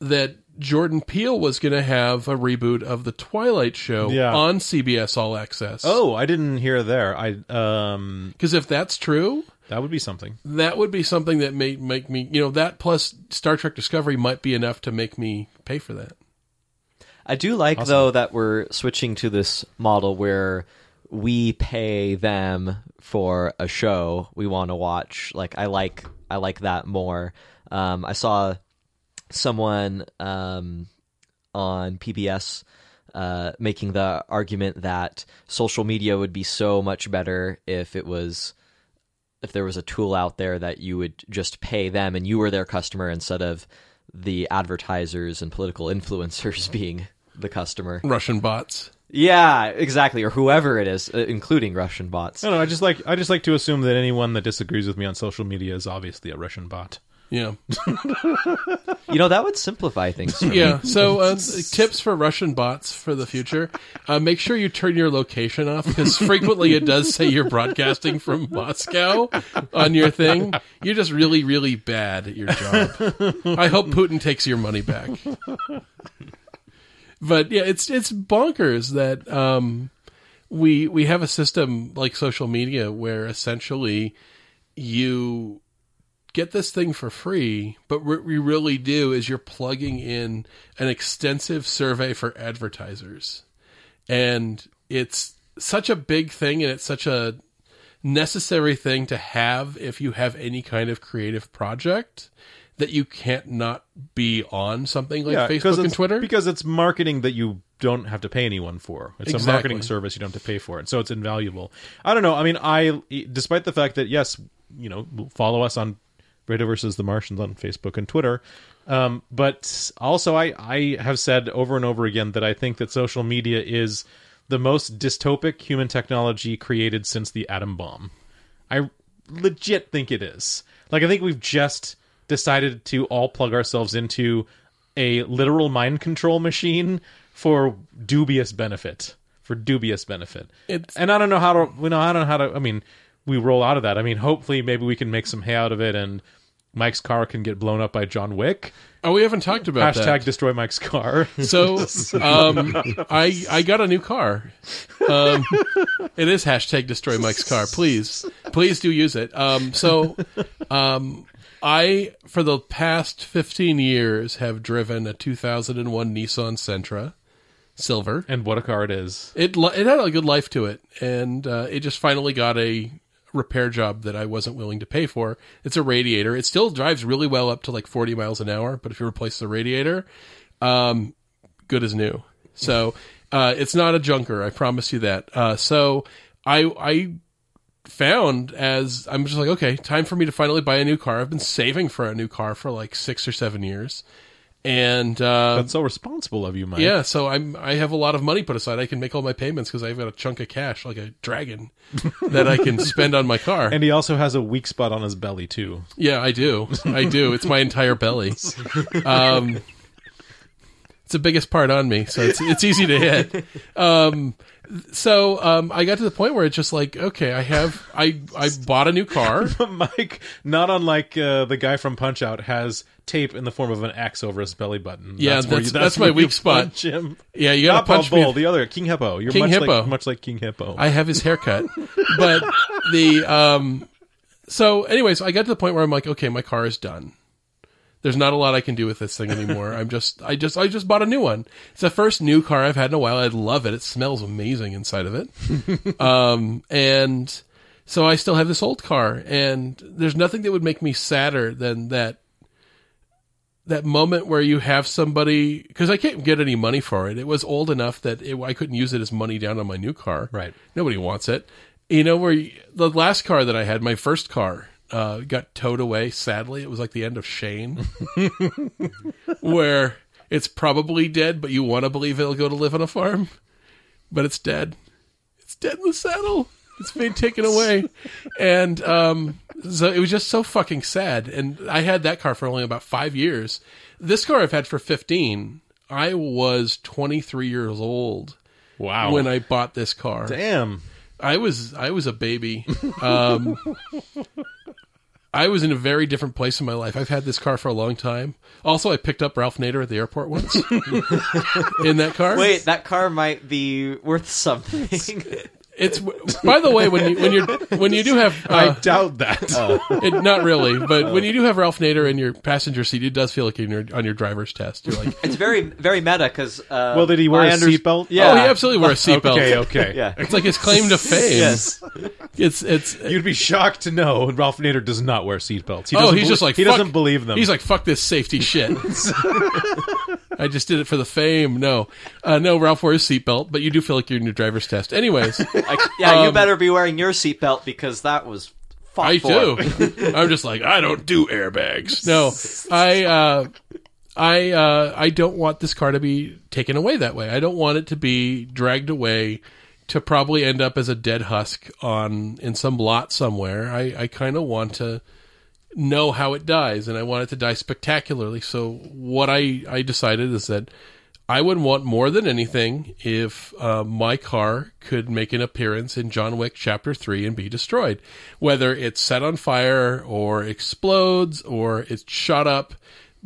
that Jordan Peele was going to have a reboot of the Twilight Zone Yeah. on CBS All Access. Oh, I didn't hear there. I um because if that's true, that would be something. that would be something that may make me, you know, that plus Star Trek Discovery might be enough to make me pay for that. I do like though that we're switching to this model where we pay them for a show we want to watch. Like I like I like that more. Um, I saw someone um, on PBS uh, making the argument that social media would be so much better if it was if there was a tool out there that you would just pay them and you were their customer instead of the advertisers and political influencers being the customer. Russian bots. Yeah, exactly, or whoever it is, uh, including Russian bots. I don't know. I just like I just like to assume that anyone that disagrees with me on social media is obviously a Russian bot. Yeah. You know, that would simplify things. Yeah. So, uh, tips for Russian bots for the future. Uh, make sure you turn your location off because frequently it does say you're broadcasting from Moscow on your thing. You're just really, really bad at your job. I hope Putin takes your money back. but yeah, it's it's bonkers that um, we we have a system like social media where essentially you get this thing for free, but what we really do is you're plugging in an extensive survey for advertisers. And it's such a big thing and it's such a necessary thing to have if you have any kind of creative project that you can't not be on something like Yeah, Facebook and Twitter. because it's marketing that you don't have to pay anyone for. It's a marketing service you don't have to pay for it, so it's invaluable. I don't know. I mean, I despite the fact that yes, you know, follow us on Radio versus the Martians on Facebook and Twitter. Um, but also, I I have said over and over again that I think that social media is the most dystopic human technology created since the atom bomb. I legit think it is. Like I think we've just decided to all plug ourselves into a literal mind control machine for dubious benefit. For dubious benefit. It's- and I don't know how to you know, I don't know how to I mean, we roll out of that. I mean, hopefully maybe we can make some hay out of it and Mike's car can get blown up by John Wick. oh, we haven't talked about Hashtag that. destroy Mike's car. So, um, I I got a new car. Um, it is hashtag destroy Mike's car. Please, please do use it. Um, so, um, I for the past fifteen years have driven a 2001 Nissan Sentra, silver. and what a car it is. It it had a good life to it, and uh, it just finally got a repair job that I wasn't willing to pay for. It's a radiator. It still drives really well up to like 40 miles an hour, but if you replace the radiator, um, good as new. So uh, it's not a junker. I promise you that. Uh, so I I found as I'm just like okay, time for me to finally buy a new car. I've been saving for a new car for like six or seven years, and uh, That's so responsible of you, Mike. yeah, so I'm I have a lot of money put aside. I can make all my payments because I've got a chunk of cash like a dragon that I can spend on my car. And he also has a weak spot on his belly too. yeah, I do. I do. It's my entire belly. Um, it's the biggest part on me, so it's it's easy to hit. Um, so um, I got to the point where it's just like, okay, I have I I bought a new car. Mike, not unlike uh, the guy from Punch Out, has tape in the form of an axe over his belly button. Yeah, where that's- that's my weak spot. Jim. Yeah, you got to punch me. Bull, the other King Hippo. You're King much Hippo. like much like King Hippo. I have his haircut. but the um so anyways, I got to the point where I'm like, okay, my car is done. There's not a lot I can do with this thing anymore. I'm just I just I just bought a new one. It's the first new car I've had in a while. I love it. It smells amazing inside of it. um and so I still have this old car and there's nothing that would make me sadder than that that moment where you have somebody because I can't get any money for it. It was old enough that it, I couldn't use it as money down on my new car. Right. Nobody wants it. You know where you, the last car that I had, my first car, uh, got towed away. Sadly, it was like the end of Shane, where it's probably dead, but you want to believe it'll go to live on a farm, but it's dead. It's dead in the saddle. It's been taken away, and um, so it was just so fucking sad. And I had that car for only about five years. This car I've had for fifteen. I was twenty three years old wow. when I bought this car. Damn. I was I was a baby. Um, I was in a very different place in my life. I've had this car for a long time. Also, I picked up Ralph Nader at the airport once in that car. Wait, that car might be worth something. it's by the way when you when you when you do have I uh, doubt that. it, not really, but when you do have Ralph Nader in your passenger seat, it does feel like you're on your driver's test. You're like, it's very, very meta because. Uh, well, did he wear I a under- seatbelt? Yeah. oh, he absolutely wore a seatbelt. Okay, okay. Yeah. It's like his claim to fame. Yes. It's it's You'd be shocked to know Ralph Nader does not wear seatbelts. He oh, doesn't he's belie- just like he fuck- doesn't believe them. He's like fuck this safety shit. I just did it for the fame. No, uh, no, Ralph wears seatbelt, but you do feel like you're in your driver's test. Anyways, Like, yeah, you Um, better be wearing your seatbelt because that was. I do. I'm just like I don't do airbags. No, I uh, I uh, I don't want this car to be taken away that way. I don't want it to be dragged away to probably end up as a dead husk on in some lot somewhere. I I kind of want to know how it dies, and I want it to die spectacularly. So what I I decided is that. I would want more than anything if uh, my car could make an appearance in John Wick Chapter 3 and be destroyed. Whether it's set on fire or explodes or it's shot up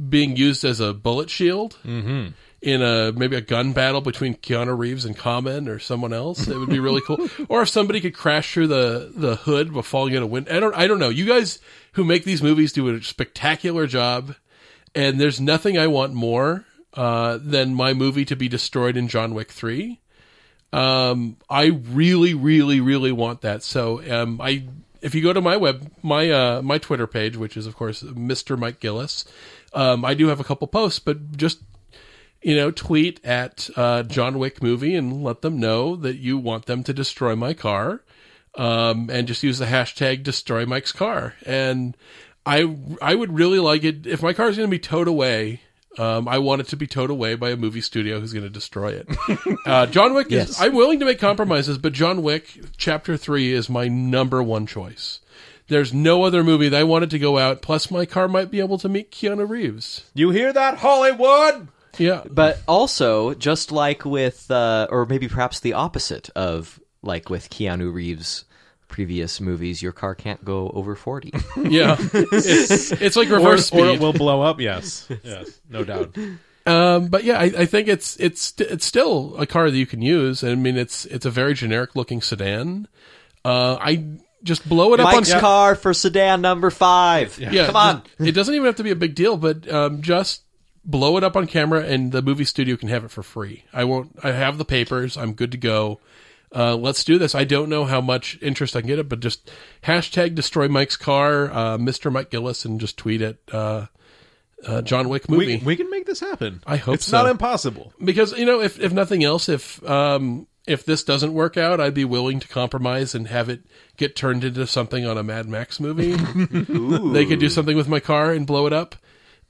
being used as a bullet shield. Mm-hmm. In a maybe a gun battle between Keanu Reeves and Common or someone else. It would be really cool. or if somebody could crash through the the hood while falling in a wind. I don't I don't know. You guys who make these movies do a spectacular job, and there's nothing I want more uh, than my movie to be destroyed in John Wick Three. Um, I really, really, really want that. So, um, I if you go to my web, my uh, my Twitter page, which is of course Mr. Mike Gillis, um, I do have a couple posts, but just you know, tweet at uh, John Wick movie and let them know that you want them to destroy my car, um, and just use the hashtag destroy Mike's car. And I I would really like it if my car is going to be towed away. Um, I want it to be towed away by a movie studio who's going to destroy it. uh, John Wick is. I'm willing to make compromises, but John Wick Chapter Three is my number one choice. There's no other movie that I wanted to go out. Plus, my car might be able to meet Keanu Reeves. You hear that, Hollywood? Yeah, But also, just like with, uh, or maybe perhaps the opposite of like with Keanu Reeves' previous movies, your car can't go over 40. yeah. it's, it's like Or, reverse speed. or it will blow up. Yes, yes, no doubt. Um, but yeah, I, I think it's it's it's still a car that you can use. I mean, it's it's a very generic looking sedan. Uh, I just blow it up Mike's on car for sedan number five. Yeah, Come on. It it doesn't even have to be a big deal, but um, just blow it up on camera, and the movie studio can have it for free. I won't. I have the papers. I'm good to go. Uh, let's do this. I don't know how much interest I can get it, but just hashtag destroy Mike's car, uh, Mr. Mike Gillis, and just tweet it. Uh, uh, John Wick movie. We, we can make this happen. I hope it's so. not impossible. because you know if if nothing else if um if this doesn't work out i'd be willing to compromise and have it get turned into something on a mad max movie they could do something with my car and blow it up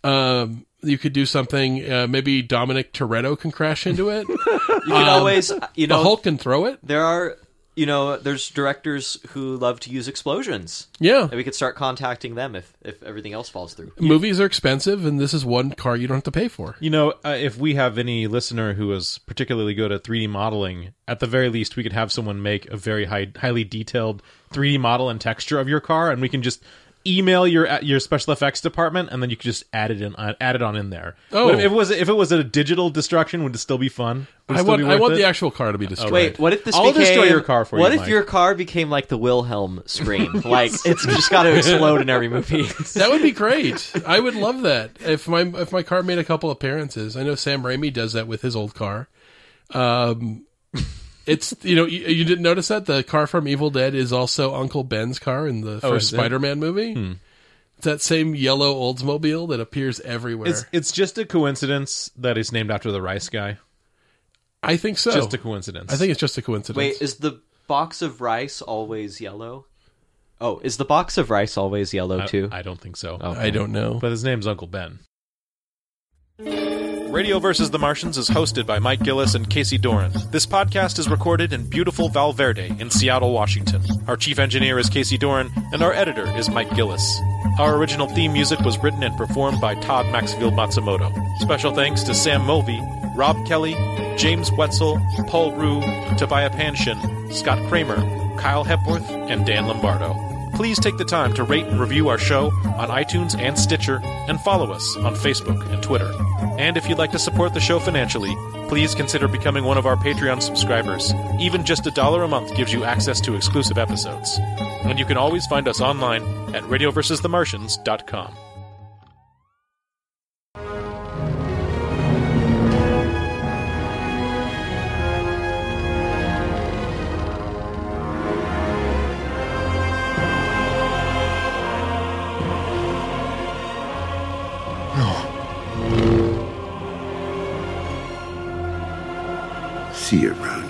um you could do something uh, maybe dominic toretto can crash into it You can always, you the know, hulk can throw it there are, you know, there's directors who love to use explosions. yeah And we could start contacting them if, if everything else falls through. movies are expensive and this is one car you don't have to pay for You know, uh, if we have any listener who is particularly good at 3D modeling, at the very least, we could have someone make a very high, highly detailed 3D model and texture of your car, and we can just email your uh, your special effects department, and then you could just add it in, uh, add it on in there. Oh. But if it was if it was a digital destruction, would it still be fun? Would it i still want be i want it? the actual car to be destroyed Wait, what if this I'll became... destroy your car for you, What if Mike. your car became like the Wilhelm scream? like, it's just got to explode in every movie. That would be great. I would love that if my if my car made a couple appearances. I know Sam Raimi does that with his old car. Um, it's you know you, you didn't notice that the car from Evil Dead is also Uncle Ben's car in the Oh, first is? Spider-Man movie. Hmm. It's that same yellow Oldsmobile that appears everywhere. It's it's just a coincidence that it's named after the rice guy. I think so. Just a coincidence. I think it's just a coincidence. Wait, is the box of rice always yellow? Oh, is the box of rice always yellow too? I don't think so. Oh. I don't know. But his name's Uncle Ben. Radio vs. the Martians is hosted by Mike Gillis and Casey Doran. This podcast is recorded in beautiful Valverde in Seattle, Washington. Our chief engineer is Casey Doran, and our editor is Mike Gillis. Our original theme music was written and performed by Todd Maxfield Matsumoto. Special thanks to Sam Mulvey, Rob Kelly, James Wetzel, Paul Rue, Tobiah Panshin, Scott Kramer, Kyle Hepworth, and Dan Lombardo. Please take the time to rate and review our show on iTunes and Stitcher, and follow us on Facebook and Twitter. And if you'd like to support the show financially, please consider becoming one of our Patreon subscribers. Even just a dollar a month gives you access to exclusive episodes. And you can always find us online at radioversusthemartians.com. See you around.